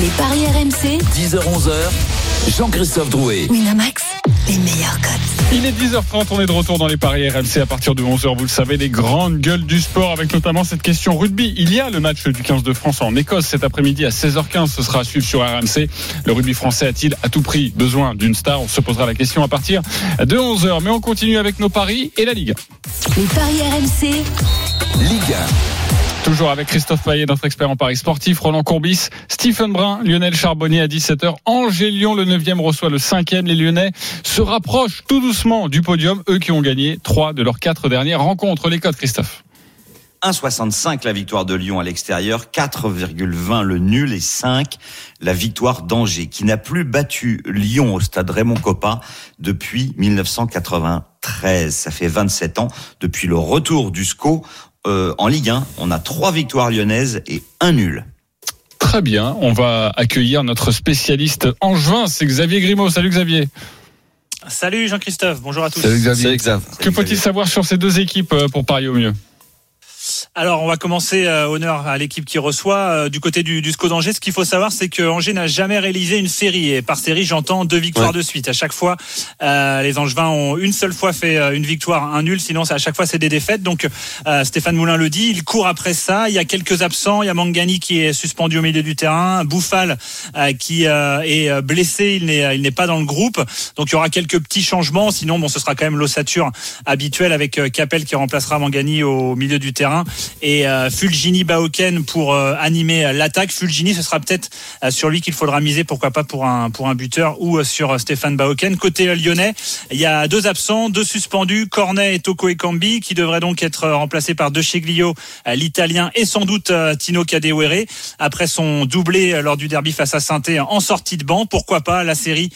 Les paris RMC, 10h-11h, Jean-Christophe Drouet. Winamax, les meilleurs cotes. Il est 10h30, on est de retour dans les paris RMC à partir de 11h. Vous le savez, les grandes gueules du sport avec notamment cette question rugby. Il y a le match du 15 de France en Écosse cet après-midi à 16h15. Ce sera à suivre sur RMC. Le rugby français a-t-il à tout prix besoin d'une star? On se posera la question à partir de 11h. Mais on continue avec nos paris et la Ligue. Les paris RMC, Ligue Toujours avec Christophe Payet, notre expert en paris sportif, Roland Courbis, Stephen Brun, Lionel Charbonnier à 17h. Angers Lyon, le 9e reçoit le 5e. Les Lyonnais se rapprochent tout doucement du podium, eux qui ont gagné 3 de leurs 4 dernières rencontres. Les codes, Christophe. 1,65 la victoire de Lyon à l'extérieur, 4,20 le nul et 5 la victoire d'Angers, qui n'a plus battu Lyon au stade Raymond Coppa depuis 1993. Ça fait 27 ans depuis le retour du SCO euh, en Ligue 1. On a trois victoires lyonnaises et un nul. Très bien, on va accueillir notre spécialiste angevin, c'est Xavier Grimaud. Salut Xavier. Salut Jean-Christophe, bonjour à tous. Salut Xavier. C'est exact. Que faut-il savoir sur ces deux équipes euh, pour parier au mieux? Alors, on va commencer euh, honneur à l'équipe qui reçoit euh, du côté du, du SCO d'Angers. Ce qu'il faut savoir, c'est que Angers n'a jamais réalisé une série. Et par série, j'entends deux victoires Ouais. de suite. À chaque fois, euh, les Angevins ont une seule fois fait euh, une victoire, un nul. Sinon, à chaque fois, c'est des défaites. Donc, euh, Stéphane Moulin le dit, il court après ça. Il y a quelques absents. Il y a Mangani qui est suspendu au milieu du terrain. Bouffal euh, qui euh, est blessé. Il n'est, il n'est pas dans le groupe. Donc, il y aura quelques petits changements. Sinon, bon, ce sera quand même l'ossature habituelle avec Capel qui remplacera Mangani au milieu du terrain et euh, Fulgini Baoken pour euh, animer euh, l'attaque. Fulgini, ce sera peut-être sur lui qu'il faudra miser, pourquoi pas pour un pour un buteur ou sur Stéphane Baoken. Côté lyonnais, il y a deux absents, deux suspendus, Cornet et Toko Ekambi, qui devraient donc être remplacés par De Cheglio, l'italien, et sans doute Tino Kadewere après son doublé lors du derby face à saint en sortie de banc. Pourquoi pas la série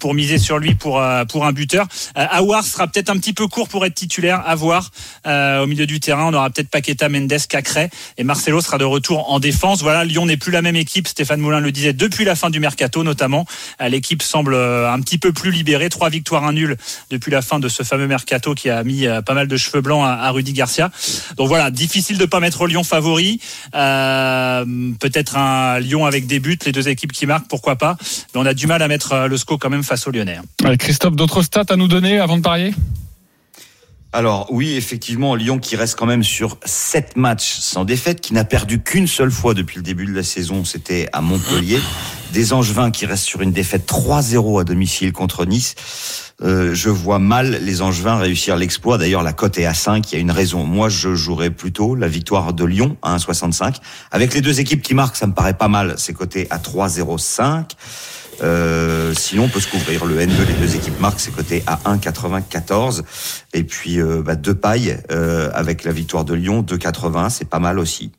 pour miser sur lui pour pour un buteur. Aouar sera peut-être un petit peu court pour être titulaire. À voir au milieu du terrain, on aura peut-être Paqueta Mendes, Cacré et Marcelo sera de retour en défense. Voilà, Lyon n'est plus la même équipe. Stéphane Moulin le disait depuis la fin du mercato, notamment. Euh, L'équipe semble euh, un petit peu plus libérée. Trois victoires, un nul depuis la fin de ce fameux mercato qui a mis euh, pas mal de cheveux blancs à, Rudy Garcia. Donc voilà, difficile de pas mettre Lyon favori. Peut-être un Lyon avec des buts, les deux équipes qui marquent, pourquoi pas. Mais on a du mal à mettre le score quand même face aux Lyonnais. hein. Christophe, d'autres stats à nous donner avant de parier? Alors oui, effectivement, Lyon qui reste quand même sur sept matchs sans défaite, qui n'a perdu qu'une seule fois depuis le début de la saison, c'était à Montpellier. (laughs) Des Angevins qui restent sur une défaite 3-0 à domicile contre Nice. Euh, je vois mal les Angevins réussir l'exploit. D'ailleurs, la cote est à 5. Il y a une raison. Moi, je jouerais plutôt la victoire de Lyon à 1,65. Avec les deux équipes qui marquent, ça me paraît pas mal. C'est coté à 3,05. Euh, sinon, on peut se couvrir le N2, les deux équipes marquent, c'est coté à 1,94. Et puis, euh, bah, deux pailles euh, avec la victoire de Lyon, 2,80, c'est pas mal aussi.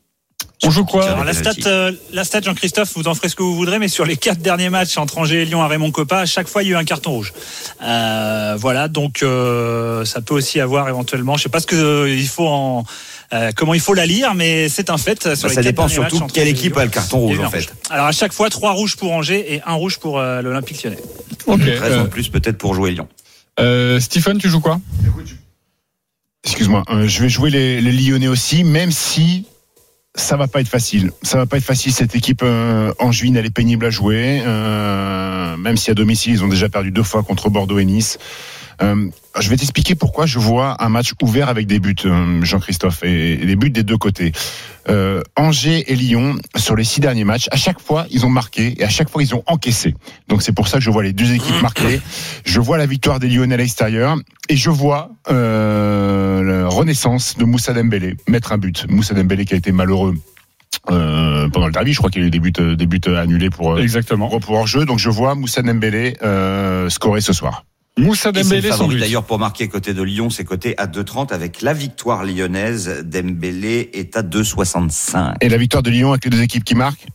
On joue quoi Alors la stat, euh, la stat Jean-Christophe, vous en ferez ce que vous voudrez, mais sur les quatre derniers matchs entre Angers et Lyon à Raymond Coppa, à chaque fois il y a eu un carton rouge. Euh, voilà, donc euh, ça peut aussi avoir éventuellement, je sais pas ce que euh, il faut en, comment il faut la lire, mais c'est un fait. Sur Bah, les ça dépend surtout matchs quelle équipe a le carton rouge en fait. Alors à chaque fois trois rouges pour Angers et un rouge pour euh, l'Olympique Lyonnais. Ok. Raison euh, de plus peut-être pour jouer Lyon. euh, Stephen, tu joues quoi? Excuse-moi, euh, je vais jouer les, les Lyonnais aussi, même si ça va pas être facile. Ça va pas être facile. Cette équipe euh, angevine, elle est pénible à jouer. euh, même si à domicile, ils ont déjà perdu deux fois contre Bordeaux et Nice. Euh, je vais t'expliquer pourquoi je vois un match ouvert avec des buts, euh, Jean-Christophe, et, et des buts des deux côtés. Euh, Angers et Lyon, sur les six derniers matchs, à chaque fois, ils ont marqué et à chaque fois, ils ont encaissé. Donc c'est pour ça que je vois les deux équipes marquer. Je vois la victoire des Lyonnais à l'extérieur et je vois euh, la renaissance de Moussa Dembélé mettre un but. Moussa Dembélé qui a été malheureux. euh, pendant le derby, je crois qu'il y a eu des buts, des buts annulés pour, euh, Exactement. pour, pour hors-jeu. Donc je vois Moussa Dembélé euh, scorer ce soir. Moussa Dembélé favori but. d'ailleurs pour marquer côté de Lyon, c'est coté à 2,30 avec la victoire lyonnaise. Dembélé est à 2,65. Et la victoire de Lyon avec les deux équipes qui marquent,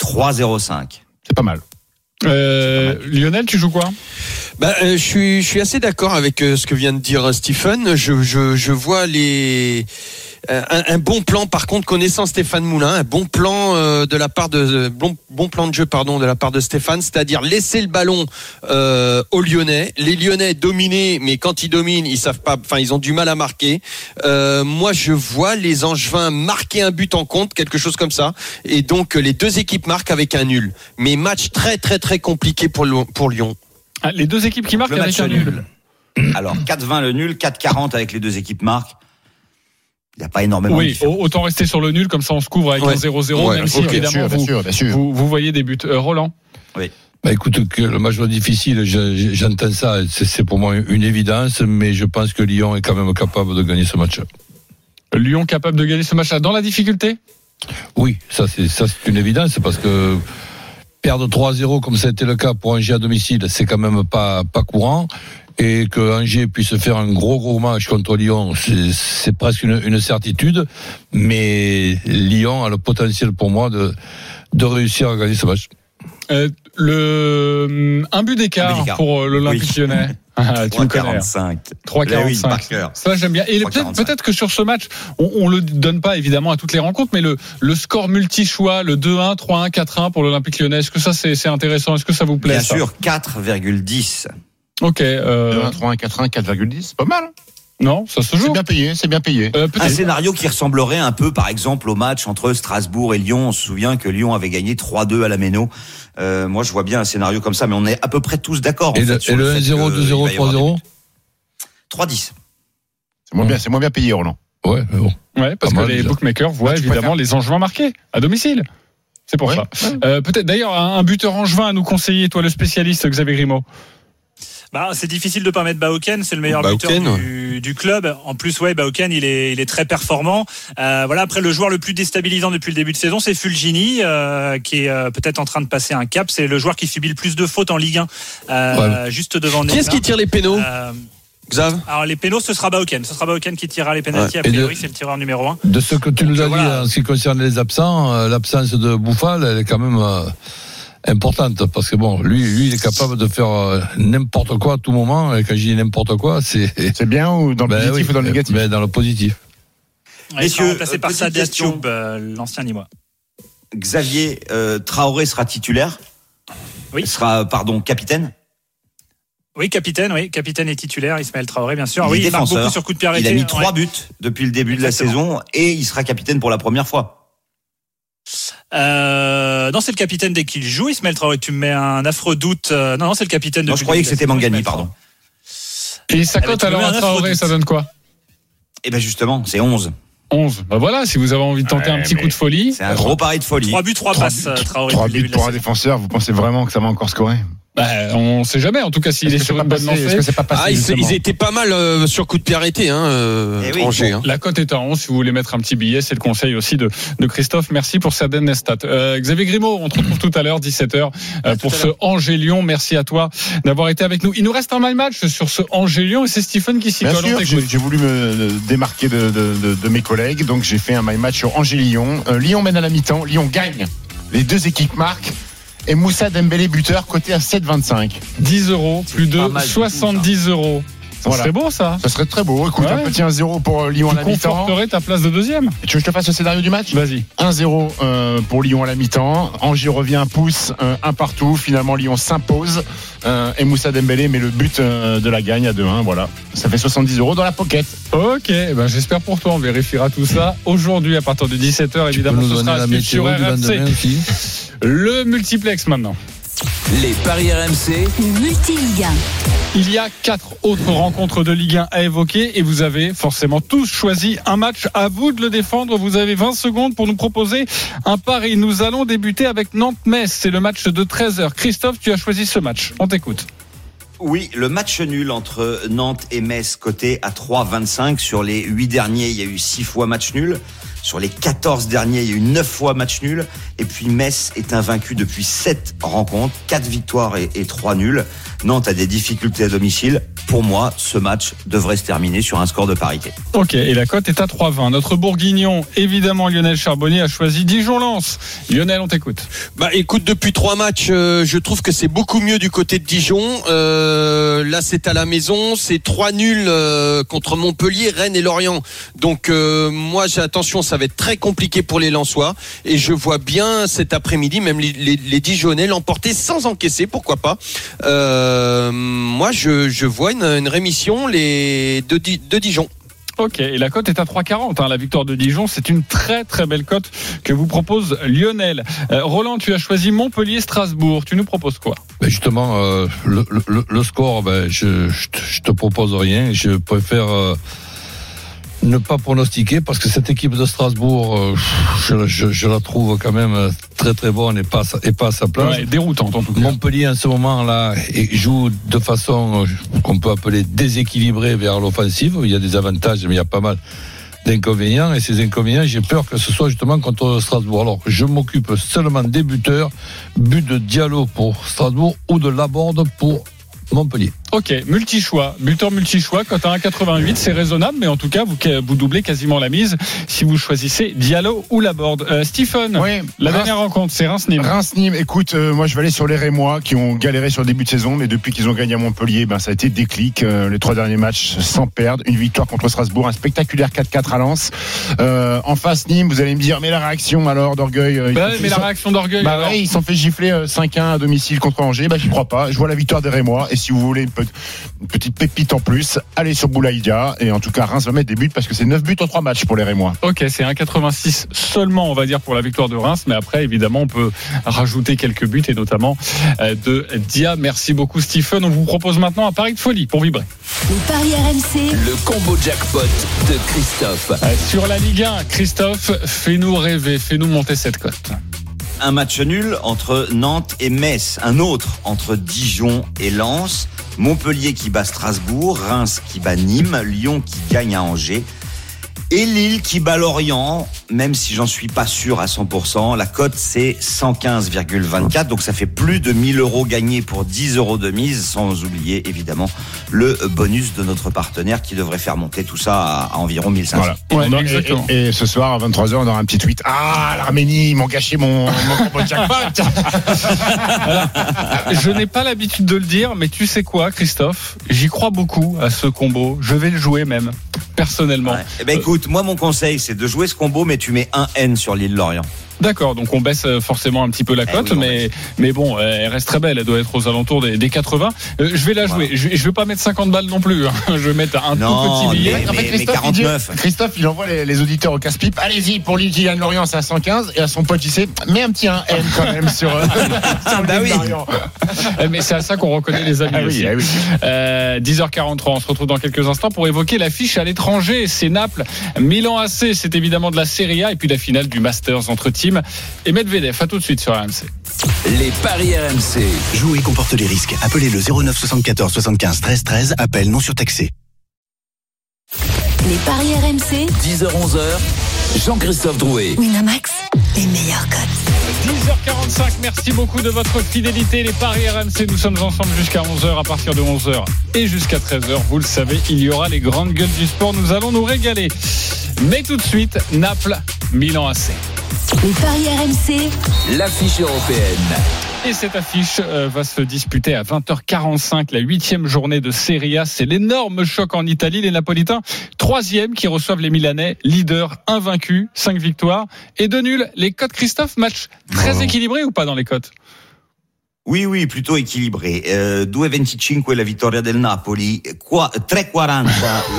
3,05. c'est pas mal. Euh, Lionel, tu joues quoi? Bah, euh, je suis, je suis assez d'accord avec euh, ce que vient de dire euh, Stephen. Je, je, je vois les un, un bon plan. Par contre, connaissant Stéphane Moulin, un bon plan euh, de la part de bon, bon plan de jeu, pardon, de la part de Stéphane, c'est-à-dire laisser le ballon euh, aux Lyonnais. Les Lyonnais dominés, mais quand ils dominent, ils savent pas. Enfin, ils ont du mal à marquer. Euh, moi, je vois les Angevins marquer un but en compte, quelque chose comme ça, et donc euh, les deux équipes marquent avec un nul. Mais match très très très compliqué pour Lyon- pour Lyon. Ah, Les deux équipes qui marquent Le avec match un nul. Alors 4,20 le nul, 4,40 avec les deux équipes marquent. Il n'y a pas énormément de Oui, autant rester sur le nul, comme ça on se couvre avec Ouais. un 0-0, Ouais, même si ok, Bien évidemment sûr, bien vous, sûr, bien sûr. vous, vous voyez des buts. Euh, Roland Bah écoute, que le match soit difficile, je- j'entends ça, c'est pour moi une évidence, mais je pense que Lyon est quand même capable de gagner ce match. Lyon capable de gagner ce match-là dans la difficulté? Oui, ça c'est ça c'est une évidence parce que perdre 3-0 comme ça a été le cas pour Angers à domicile, c'est quand même pas pas courant et que Angers puisse faire un gros gros match contre Lyon, c'est- presque une, une certitude, mais Lyon a le potentiel pour moi de de réussir à gagner ce match. Euh, le un but Un but d'écart pour euh, l'Olympique Oui. Lyonnais. (laughs) Ah, tu me connais. hein. 3,45. 3,45. Oui, par cœur. Ça j'aime bien. Et peut-être 3,45. peut-être que sur ce match, on, on le donne pas évidemment à toutes les rencontres, mais le, le score multi-choix, le 2-1, 3-1, 4-1 pour l'Olympique Lyonnais, est-ce que ça c'est intéressant? Est-ce que ça vous plaît Bien ça? sûr, 4,10. Ok. Euh, 1, 3, 1, 4, 1, 4,10, c'est pas mal. non, ça se C'est joue. bien payé, c'est bien payé. Euh, Un scénario qui ressemblerait un peu, par exemple, au match entre Strasbourg et Lyon. On se souvient que Lyon avait gagné 3-2 à la Méno. Euh, moi, je vois bien un scénario comme ça, mais on est à peu près tous d'accord. en Et fait, le, sur et le fait 1-0, que il 2-0, va y avoir des 3-0 buts. 3-10. C'est moins bien, c'est moins bien payé, Roland. Ouais, mais bon. Ouais, parce Pas que mal, les déjà. bookmakers voient Ah, tu évidemment les Angevins marqués à domicile. C'est pour Ouais. ça. Euh, Peut-être d'ailleurs un, un buteur angevin à nous conseiller, toi le spécialiste Xavier Grimaud? Bah, c'est difficile de pas mettre Baoken, c'est le meilleur Baoken, buteur du, du club. En plus, ouais, Baoken, il est, il est très performant. Euh, voilà, après le joueur le plus déstabilisant depuis le début de saison, c'est Fulgini, euh, qui est euh, peut-être en train de passer un cap. C'est le joueur qui subit le plus de fautes en Ligue 1, euh, juste devant Qui est-ce qui tire les pénaux Euh, Xav alors les pénaux, ce sera Baoken. Ce sera Baoken qui tirera les pénalties. A priori, c'est le tireur numéro 1. De ce que tu nous as voilà. dit en ce qui concerne les absents, euh, l'absence de Bouffal, elle est quand même euh, importante parce que bon, lui, lui, il est capable de faire euh, n'importe quoi à tout moment. Et quand je dis n'importe quoi, c'est (laughs) C'est bien ou dans le Ben positif oui, ou dans le négatif ben dans le positif. Messieurs, remplacé euh, par Sadia question. Thioub, euh, l'ancien Nîmois. Xavier euh, Traoré sera titulaire. Oui. Sera, pardon, capitaine. Oui, capitaine, oui, capitaine et titulaire, Ismaël Traoré, bien sûr. Il oui, est il marque défenseur. beaucoup sur coup de pied Il a mis trois buts depuis le début de la saison et il sera capitaine pour la première fois. Euh, non, c'est le capitaine dès qu'il joue, Ismaël Traoré. Tu me mets un affreux doute. Euh, non, non, c'est le capitaine. Non, je croyais que c'était Mangani, pardon. Et sa bah, cote tu me alors à Traoré, ça donne quoi Et ben justement, c'est 11. 11. Bah voilà, si vous avez envie de tenter Ouais, un petit coup de folie. C'est un gros pari de folie. Trois buts, trois Trois passes, buts, euh, Traoré. Trois depuis le buts pour un défenseur, vous pensez vraiment que ça va encore scorer? Bah, on sait jamais. En tout cas, s'il est que sur une bonne lancée. que c'est pas passé Ah, ils, étaient pas mal euh, sur coup de pied arrêté, hein, euh, Eh oui. Angers, hein. La cote est à 11. Si vous voulez mettre un petit billet, c'est le conseil aussi de, de Christophe. Merci pour cette dernière stat. Euh, Xavier Grimaud, on te retrouve tout à l'heure, 17h, euh, pour ce Angers-Lyon. Merci à toi d'avoir été avec nous. Il nous reste un mal match sur ce Angers-Lyon et c'est Stephen qui s'y Bien colle. J'ai j'ai voulu me démarquer de, de- de- de mes collègues, donc j'ai fait un my match sur Angers-Lyon. Euh, Lyon mène à la mi-temps, Lyon gagne. Les deux équipes marquent. Et Moussa Dembélé buteur côté à 7,25. 10 euros, plus de pas mal du tout, 70 euros. Ça Voilà. serait beau, ça. Ça serait très beau. Écoute, Ouais. un petit 1-0 pour euh, Lyon à Tu la mi-temps. conforterais ta place de deuxième. Tu veux que je te fasse le scénario du match Vas-y. 1-0 euh, pour Lyon à la mi-temps. Angers revient un pouce, euh, un partout. Finalement, Lyon s'impose. Euh, et Moussa Dembélé met le but euh, de la gagne à 2-1. Voilà. Ça fait 70 euros dans la pocket. Ok, eh ben j'espère pour toi, on vérifiera tout ça aujourd'hui à partir de 17h Tu peux évidemment nous ce sera la sur RMC. Le multiplex maintenant. Les paris RMC, multi-Ligue 1. Il y a quatre autres rencontres de Ligue 1 à évoquer et vous avez forcément tous choisi un match. À vous de le défendre. Vous avez 20 secondes pour nous proposer un pari. Nous allons débuter avec Nantes-Metz. C'est le match de 13h. Christophe, tu as choisi ce match. On t'écoute. Oui, le match nul entre Nantes et Metz coté à 3,25. Sur les 8 derniers, il y a eu 6 fois match nul. Sur les 14 derniers, il y a eu 9 fois match nul. Et puis Metz est invaincu depuis 7 rencontres, 4 victoires et, et 3 nuls. Nantes a des difficultés à domicile. Pour moi, ce match devrait se terminer sur un score de parité. Ok, et la cote est à 3,20. Notre bourguignon, évidemment Lionel Charbonnier, a choisi Dijon-Lens. Lionel, on t'écoute. Bah écoute, depuis trois matchs, euh, je trouve que c'est beaucoup mieux du côté de Dijon. Euh, là, c'est à la maison, c'est trois nuls euh, contre Montpellier, Rennes et Lorient. Donc euh, moi, j'ai attention, ça va être très compliqué pour les Lensois. Et je vois bien cet après-midi, même les, les, Dijonais l'emporter sans encaisser, pourquoi pas? Euh, moi, je, vois une, rémission les de Dijon. Ok, et la cote est à 3,40. hein. La victoire de Dijon, c'est une très très belle cote que vous propose Lionel. Euh, Roland, tu as choisi Montpellier-Strasbourg. Tu nous proposes quoi? Ben justement, euh, le, score, ben, je, je te propose rien. Je préfère euh, ne pas pronostiquer parce que cette équipe de Strasbourg, euh, je, je- je la trouve quand même très très bonne et pas, à sa- et pas à sa place. Ouais, Déroutante en tout cas. Montpellier en ce moment-là et joue de façon euh, qu'on peut appeler déséquilibrée vers l'offensive. Il y a des avantages, mais il y a pas mal d'inconvénients. Et ces inconvénients, j'ai peur que ce soit justement contre Strasbourg. Alors, je m'occupe seulement des buteurs. But de Diallo pour Strasbourg ou de Laborde pour Montpellier. Ok, multi-choix, buteur multi-choix, cote à 1,88, c'est raisonnable, mais en tout cas, vous, vous doublez quasiment la mise si vous choisissez Diallo ou Laborde. Euh, Stephen, Oui, la Reims- dernière rencontre, c'est Reims-Nîmes. Reims-Nîmes, écoute, euh, moi je vais aller sur les Rémois qui ont galéré sur le début de saison, mais depuis qu'ils ont gagné à Montpellier, ben, ça a été déclic. Euh, les trois derniers matchs sans perdre. Une victoire contre Strasbourg, un spectaculaire 4-4 à Lens. Euh, en face, Nîmes, vous allez me dire, mais la réaction alors d'orgueil. Bah, mais la sont- réaction d'orgueil. Bah ouais, ils se sont fait gifler euh, 5-1 à domicile contre Angers. Bah j'y crois pas. Je vois la victoire des Rémois. Et si vous voulez une, une petite pépite en plus, allez sur Boulaïdia. Et en tout cas, Reims va mettre des buts parce que c'est 9 buts en 3 matchs pour les Rémois. Ok, c'est 1,86 seulement, on va dire, pour la victoire de Reims. Mais après, évidemment, on peut rajouter quelques buts et notamment euh, de Dia. Merci beaucoup, Stephen. On vous propose maintenant un pari de folie pour vibrer. Les paris RMC. le combo jackpot de Christophe. Euh, Sur la Ligue 1, Christophe, fais-nous rêver, fais-nous monter cette cote. Un match nul entre Nantes et Metz. Un autre entre Dijon et Lens. Montpellier qui bat Strasbourg. Reims qui bat Nîmes. Lyon qui gagne à Angers. Et Lille qui bat Lorient, même si j'en suis pas sûr à 100%. La cote, c'est 115,24. Donc ça fait plus de 1000 euros gagnés pour 10 euros de mise, sans oublier évidemment le bonus de notre partenaire qui devrait faire monter tout ça à, à environ 1500. Voilà. Ouais. Et, et ce soir à 23h, on aura un petit tweet. Ah, l'Arménie, ils m'ont gâché mon, mon (laughs) jackpot. Je n'ai pas l'habitude de le dire, mais tu sais quoi, Christophe? J'y crois beaucoup à ce combo. Je vais le jouer même, personnellement. Ouais. Eh ben écoute, Écoute, moi mon conseil c'est de jouer ce combo, mais tu mets un N sur l'île Lorient. D'accord, donc on baisse euh, forcément un petit peu la Eh cote, oui, mais, mais bon, euh, elle reste très belle, elle doit être aux alentours des, des 80. Euh, je vais la jouer, je, je vais pas mettre 50 balles non plus, hein. (laughs) je vais mettre un Non, tout petit billet. mais- En fait, Christophe, il, dit- 49. Christophe, il envoie les, les auditeurs au casse-pipe. Allez-y, pour lui qui gagne Lorient, c'est à 115. Et à son pote, il sait, mets un petit 1 N quand même sur, (laughs) (laughs) sur le Bah oui. Eh, Mais c'est à ça qu'on reconnaît les amis Ah oui, aussi. ah oui. Euh, 10h43, on se retrouve dans quelques instants pour évoquer l'affiche à l'étranger. C'est Naples, Milan AC, c'est évidemment de la Serie A et puis la finale du Masters entre teams et Medvedev. À tout de suite sur RMC. Les paris RMC. Jouer comporte les risques. Appelez le 09 74 75 13 13. Appel non surtaxé. Les paris RMC. 10h-11h. Jean-Christophe Drouet. Winamax, les meilleurs codes. 10h45, merci beaucoup de votre fidélité. Les paris RMC, nous sommes ensemble jusqu'à 11h. À partir de 11h et jusqu'à 13h, vous le savez, il y aura les grandes gueules du sport. Nous allons nous régaler. Mais tout de suite, Naples, Milan AC. Les paris RMC. L'affiche européenne. Et cette affiche euh, va se disputer à 20h45, la huitième journée de Serie A. C'est l'énorme choc en Italie. Les Napolitains, troisième, qui reçoivent les Milanais, leaders, invaincus, cinq victoires et deux nuls. Les cotes, Christophe, match très équilibré ou pas dans les cotes? Oui, oui, plutôt équilibré. Euh, 2,25 la vittoria del Napoli, qua- 3,40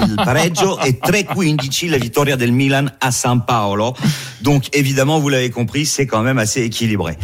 il (laughs) pareggio et 3,15 la vittoria del Milan à San Paolo. Donc évidemment, vous l'avez compris, c'est quand même assez équilibré.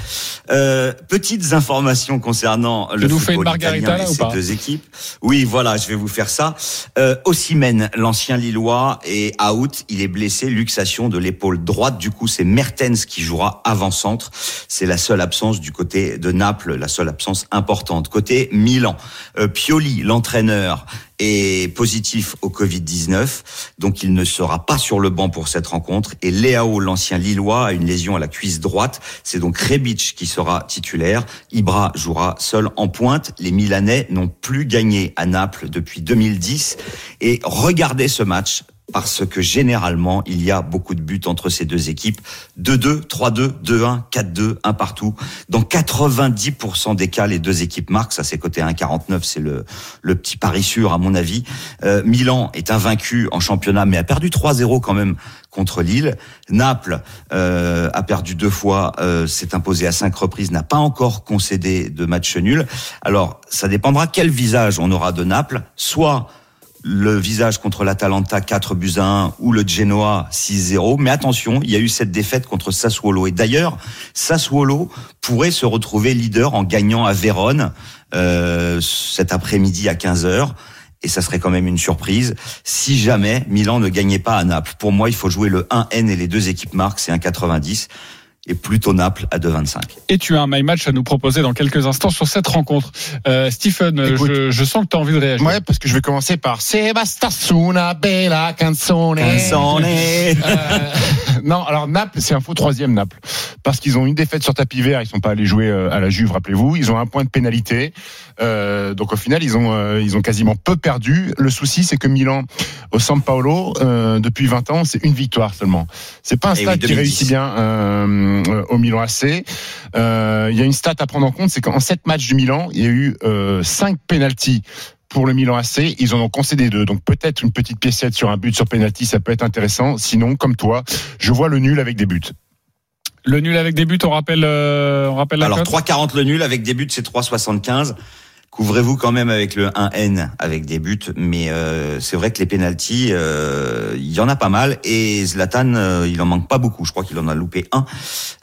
Euh, petites informations concernant le nous fais une football margarita, italien et ou ces deux équipes. Oui, voilà, je vais vous faire ça. Euh, Osimhen, l'ancien Lillois, est out. Il est blessé, luxation de l'épaule droite. Du coup, c'est Mertens qui jouera avant-centre. C'est la seule absence du côté de Naples, la seule absence importante. Côté Milan, euh, Pioli, l'entraîneur, est positif au Covid-19, donc il ne sera pas sur le banc pour cette rencontre. Et Léao, l'ancien Lillois, a une lésion à la cuisse droite. C'est donc Rebic qui sera titulaire. Ibra jouera seul en pointe. Les Milanais n'ont plus gagné à Naples depuis 2010. Et regardez ce match parce que généralement, il y a beaucoup de buts entre ces deux équipes. 2-2, 3-2, 2-1, 4-2, un partout. Dans 90% des cas, les deux équipes marquent. Ça, c'est côté 1,49, c'est le, le petit pari sûr, à mon avis. Euh, Milan est invaincu en championnat, mais a perdu 3-0 quand même contre Lille. Naples euh, a perdu deux fois, euh, s'est imposé à cinq reprises, n'a pas encore concédé de match nul. Alors, ça dépendra quel visage on aura de Naples. Soit le visage contre l'Atalanta 4 buts à 1 ou le Genoa 6-0. Mais attention, il y a eu cette défaite contre Sassuolo. Et d'ailleurs, Sassuolo pourrait se retrouver leader en gagnant à Vérone euh, cet après-midi à 15h. Et ça serait quand même une surprise si jamais Milan ne gagnait pas à Naples. Pour moi, il faut jouer le 1N et les deux équipes marquent, c'est un 90 et plutôt Naples à 2,25. Et tu as un my match à nous proposer dans quelques instants sur cette rencontre. Euh, Stephen, Écoute. je, je sens que tu as envie de réagir. Ouais, parce que je vais commencer par Se basta su una bella canzone. Canzone. Euh, non, alors Naples, c'est un faux troisième Naples. Parce qu'ils ont une défaite sur tapis vert, ils sont pas allés jouer euh, à la Juve, rappelez-vous. Ils ont un point de pénalité. Euh, donc au final, ils ont, euh, ils ont quasiment peu perdu. Le souci, c'est que Milan, au San Paolo, euh, depuis 20 ans, c'est une victoire seulement. C'est pas un oui, stade qui 2010. réussit bien euh, euh, au Milan AC. Euh, Il y a une stat à prendre en compte, c'est qu'en sept matchs du Milan, il y a eu euh, cinq pénalties pour le Milan AC, ils en ont concédé deux. Donc peut-être une petite piécette sur un but sur penalty, ça peut être intéressant. Sinon, comme toi, je vois le nul avec des buts. Le nul avec des buts, on rappelle, euh, on rappelle la Alors cote 3,40 le nul avec des buts, c'est 3,75. Couvrez-vous quand même avec le 1N avec des buts, mais euh, c'est vrai que les pénalties, euh, il y en a pas mal et Zlatan, euh, il en manque pas beaucoup. Je crois qu'il en a loupé un.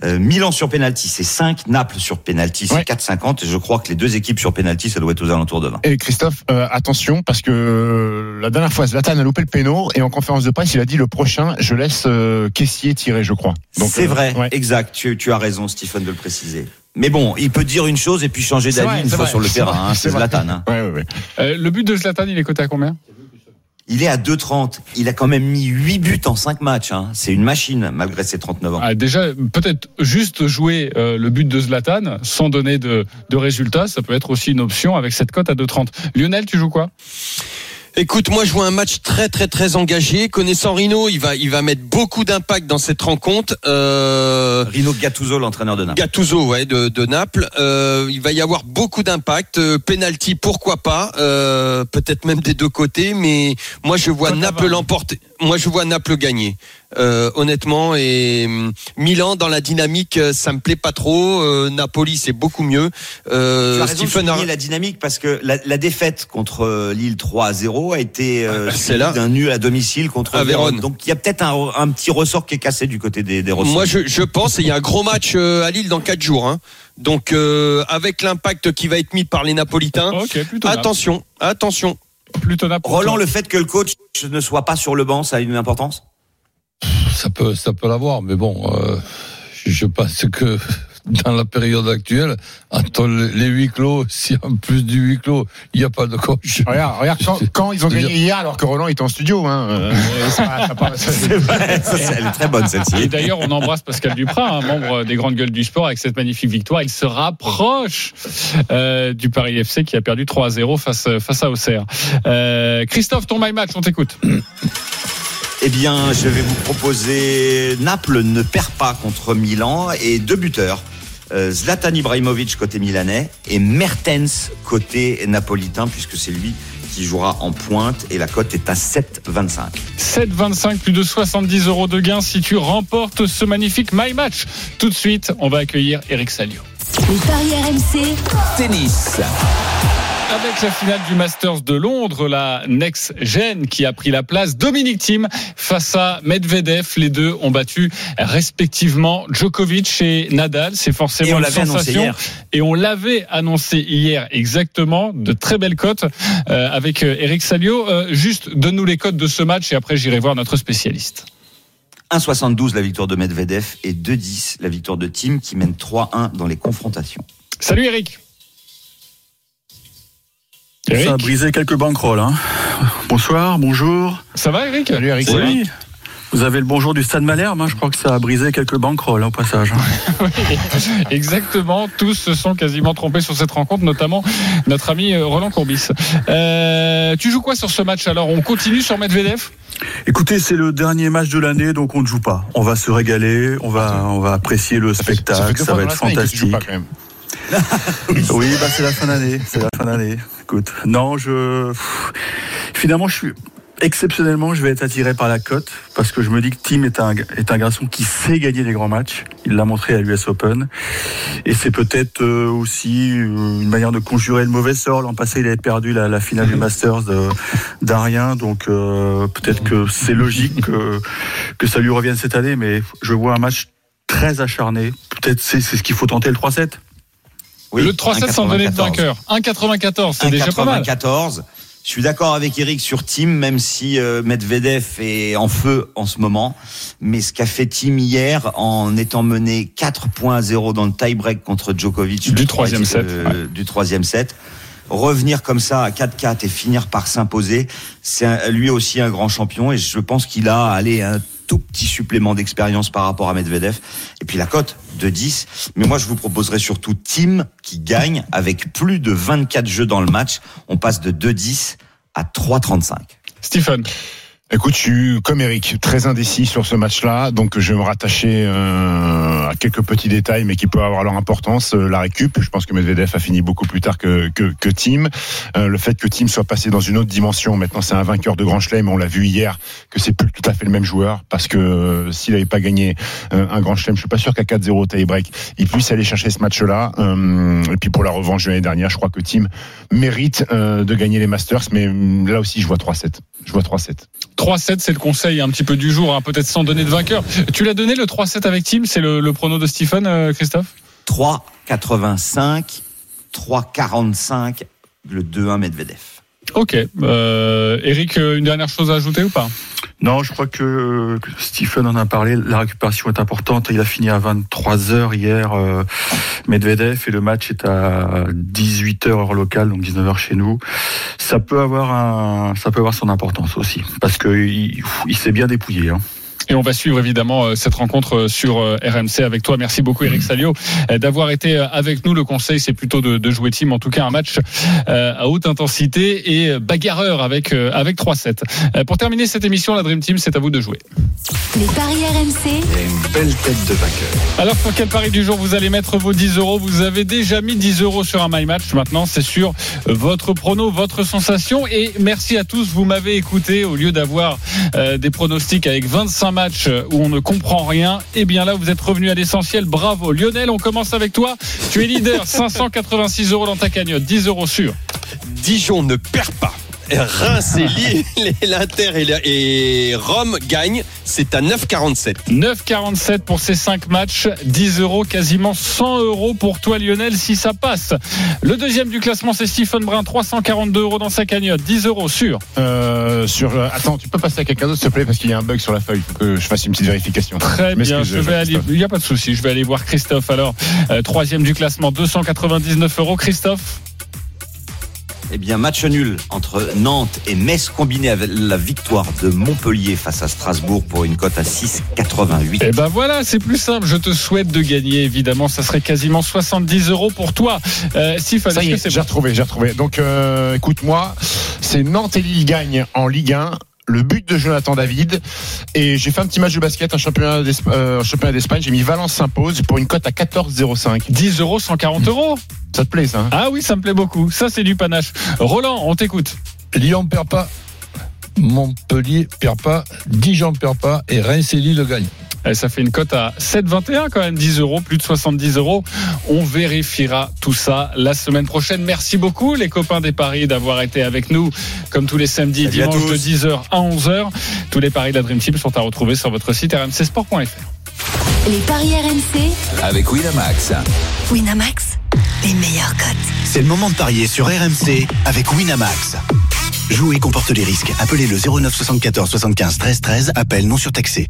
Euh, Milan sur pénalty, c'est 5. Naples sur pénalty, c'est Ouais. 4,50. Et je crois que les deux équipes sur pénalty, ça doit être aux alentours de 20. Et Christophe, euh, attention, parce que la dernière fois, Zlatan a loupé le péno et en conférence de presse, il a dit le prochain, je laisse euh, caissier tirer, je crois. C'est vrai, ouais. exact. Tu, tu as raison, Stephen, de le préciser. Mais bon, il peut dire une chose et puis changer d'avis une fois vrai, sur le terrain. hein, c'est. Zlatan. hein. Ouais, ouais, ouais. Euh, Le but de Zlatan, il est coté à combien? Il est à 2,30. Il a quand même mis 8 buts en 5 matchs. hein. C'est une machine, malgré ses 39 ans. Ah, Déjà, peut-être juste jouer euh, le but de Zlatan sans donner de, de résultats, ça peut être aussi une option avec cette cote à 2,30. Lionel, tu joues quoi? Écoute, moi je vois un match très très très engagé. Connaissant Rino, il va il va mettre beaucoup d'impact dans cette rencontre. Euh... Rino Gattuso, l'entraîneur de Naples. Gattuso, ouais, de, de Naples. Euh, il va y avoir beaucoup d'impact. Euh, penalty, pourquoi pas euh, Peut-être même des deux côtés, mais moi je vois Naples l'emporter. Moi je vois Naples gagner. Euh, honnêtement et hum, Milan dans la dynamique euh, ça me plaît pas trop euh, Napoli c'est beaucoup mieux euh, tu as raison Stephen de la dynamique parce que la, la défaite contre euh, Lille 3 à 0 a été euh, c'est suivie là. d'un nul à domicile contre À Vérone. Vérone. Donc il y a peut-être un, un petit ressort qui est cassé du côté des, des ressorts. Moi, je, je pense, et il y a un gros match euh, à Lille dans 4 jours. hein. Donc, euh, avec l'impact qui va être mis par les Napolitains, Ok, plutôt Naples. attention, attention. Plutôt Naples. Roland, le fait que le coach ne soit pas sur le banc, ça a une importance? Ça peut, ça peut l'avoir, mais bon, euh, je, je pense que dans la période actuelle, entre le- les huis clos, (laughs) si en plus du huis clos, il n'y a pas de coach. Regarde, regarde quand, (laughs) quand ils ont gagné hier alors que Roland était en studio. Hein, euh, ça- ça part- ça- C'est vrai, ça, c'est- elle est très bonne Et celle-ci. d'ailleurs, on embrasse Pascal Duprat, un membre des grandes gueules du sport, avec cette magnifique victoire. Il se rapproche euh, du Paris FC qui a perdu 3-0 face, face à Auxerre. Euh, Christophe, ton my match, on t'écoute. (clears throat) Eh bien, je vais vous proposer Naples ne perd pas contre Milan et deux buteurs. Euh, Zlatan Ibrahimovic côté milanais et Mertens côté napolitain puisque c'est lui qui jouera en pointe et la cote est à 7,25. 7,25, plus de 70 euros de gain si tu remportes ce magnifique my match. Tout de suite, on va accueillir Eric Salio. Les paris RMC, Tennis. Avec la finale du Masters de Londres, la Next Gen qui a pris la place, Dominique Thiem face à Medvedev. Les deux ont battu respectivement Djokovic et Nadal. C'est forcément une sensation. Et on l'avait annoncé hier exactement. De très belles cotes euh, avec euh, Eric Salio. Euh, juste, donne-nous les cotes de ce match et après j'irai voir notre spécialiste. 1,72 la victoire de Medvedev et 2,10 la victoire de Team qui mène 3-1 dans les confrontations. Salut Eric. Ça a brisé quelques banquerolles. Hein. Bonsoir, bonjour. ça va Eric? Salut Eric. Oui. Vous avez le bonjour du Stade Malherbe. hein. Je crois que ça a brisé quelques banquerolles hein, au passage. Oui, (laughs) exactement. Tous se sont quasiment trompés sur cette rencontre, notamment notre ami euh, Roland Courbis. Euh, tu joues quoi sur ce match alors? On continue sur Medvedev? Écoutez, c'est le dernier match de l'année, donc on ne joue pas. On va se régaler, on va, on va apprécier le Ça fait- ça fait spectacle, ça va être la semaine que tu joues fantastique. pas, quand même. (laughs) Oui, bah c'est la fin d'année, c'est la fin d'année. Écoute, non, je finalement je suis exceptionnellement, je vais être attiré par la cote parce que je me dis que Tim est un est un garçon qui sait gagner des grands matchs. Il l'a montré à l'US Open et c'est peut-être euh, aussi une manière de conjurer le mauvais sort. L'an passé, il avait perdu la, la finale du Masters de- d'Arien, donc euh, peut-être que c'est logique que que ça lui revienne cette année. Mais je vois un match très acharné. Peut-être c'est c'est ce qu'il faut tenter le 3-7. Oui, Le 3-7 sans donner de 1,94. vainqueur. 1,94, c'est déjà pas mal. 1,94. Je suis d'accord avec Eric sur Tim, même si euh, Medvedev est en feu en ce moment. Mais ce qu'a fait Tim hier, en étant mené 4 points à 0 dans le tie-break contre Djokovic Du troisième set, euh, du troisième set, revenir comme ça à 4-4 et finir par s'imposer, c'est lui aussi un grand champion. Et je pense qu'il a allé un tout petit supplément d'expérience par rapport à Medvedev. Et puis la cote de 10. Mais moi, je vous proposerais surtout Tim qui gagne avec plus de 24 jeux dans le match. On passe de 2-10 à 3-35. Stephen. Écoute, je suis comme Eric, très indécis sur ce match-là, donc je vais me rattacher euh, à quelques petits détails, mais qui peuvent avoir leur importance. Euh, la récup, je pense que Medvedev a fini beaucoup plus tard que que, que Tim. Euh, le fait que Tim soit passé dans une autre dimension, maintenant c'est un vainqueur de Grand Chelem, on l'a vu hier, que c'est plus tout à fait le même joueur, parce que euh, s'il n'avait pas gagné euh, un Grand Chelem, je suis pas sûr qu'à 4-0 tie-break, il puisse aller chercher ce match-là. Euh, et puis pour la revanche de l'année dernière, je crois que Tim mérite de gagner les Masters, mais euh, là aussi je vois 3-7. Je vois 3-7. 3-7, c'est le conseil un petit peu du jour, hein, peut-être sans donner de vainqueur. Tu l'as donné le 3-7 avec Tim, c'est le, le prono de Stephen, euh, Christophe? 3-85, 3-45, le 2-1 Medvedev. Ok. Euh, Eric, euh, une dernière chose à ajouter ou pas? Non, je crois que, Stephen en a parlé. La récupération est importante. Il a fini à 23 heures hier, euh, Medvedev, et le match est à 18 heures heure locale, donc 19 heures chez nous. Ça peut avoir un, ça peut avoir son importance aussi, parce que il, il s'est bien dépouillé. Hein. Et on va suivre évidemment euh, cette rencontre euh, sur euh, RMC avec toi. Merci beaucoup Eric Salio euh, d'avoir été avec nous. Le conseil c'est plutôt de, de jouer team, en tout cas un match à haute intensité et bagarreur avec avec 3-7. Euh, Pour terminer cette émission, la Dream Team, c'est à vous de jouer. Les paris RMC, Une belle tête de vainqueur. Alors sur quel pari du jour vous allez mettre vos 10 euros? Vous avez déjà mis 10 euros sur un My Match. Maintenant, c'est sur votre prono, votre sensation. Et merci à tous, vous m'avez écouté. Au lieu d'avoir euh, des pronostics avec 25 matchs où on ne comprend rien, eh bien là, vous êtes revenu à l'essentiel. Bravo. Lionel, on commence avec toi. Tu es leader, (laughs) 586 euros dans ta cagnotte, 10 euros sur. Dijon ne perd pas. Reims (laughs) et Lille, l'Inter et, Rome gagnent. C'est à 9,47. 9,47 pour ces 5 matchs, 10 euros, quasiment 100 euros pour toi Lionel si ça passe. Le deuxième du classement c'est Stephen Brun, 342 euros dans sa cagnotte, 10 euros sur. Euh, sur, euh, attends, tu peux passer à quelqu'un d'autre, s'il te plaît, parce qu'il y a un bug sur la feuille. Il faut que je fasse une petite vérification. Très bien, je vais aller, il n'y a pas de souci, je vais aller voir Christophe alors. Euh, troisième du classement, 299 euros. Christophe? Eh bien, match nul entre Nantes et Metz combiné avec la victoire de Montpellier face à Strasbourg pour une cote à 6,88. Eh ben voilà, c'est plus simple. Je te souhaite de gagner, évidemment. Ça serait quasiment 70 euros pour toi. Euh, si Ça y est, j'ai retrouvé, j'ai retrouvé. Donc, euh, écoute-moi, c'est Nantes et Lille gagnent en Ligue 1. Le but de Jonathan David. Et j'ai fait un petit match de basket, un championnat euh, d'Espagne. J'ai mis Valence s'impose pour une cote à 14,05. 10 euros, 140 euros. Ça te plaît, ça hein? Ah oui, ça me plaît beaucoup. Ça, c'est du panache. Roland, on t'écoute. Lyon perd pas, Montpellier perd pas, Dijon perd pas et Reims et Lille gagnent. Eh, Ça fait une cote à 7,21 quand même, 10 euros, plus de 70 euros. On vérifiera tout ça la semaine prochaine. Merci beaucoup les copains des paris d'avoir été avec nous comme tous les samedis et dimanches de tous. 10h à 11h. Tous les paris de la Dream Team sont à retrouver sur votre site rmcsport.fr. les paris RMC, Avec Winamax. Winamax, les meilleurs cotes. C'est le moment de parier sur RMC avec Winamax. Jouer comporte les risques. Appelez le 09 74 75 13 13. Appel non surtaxé.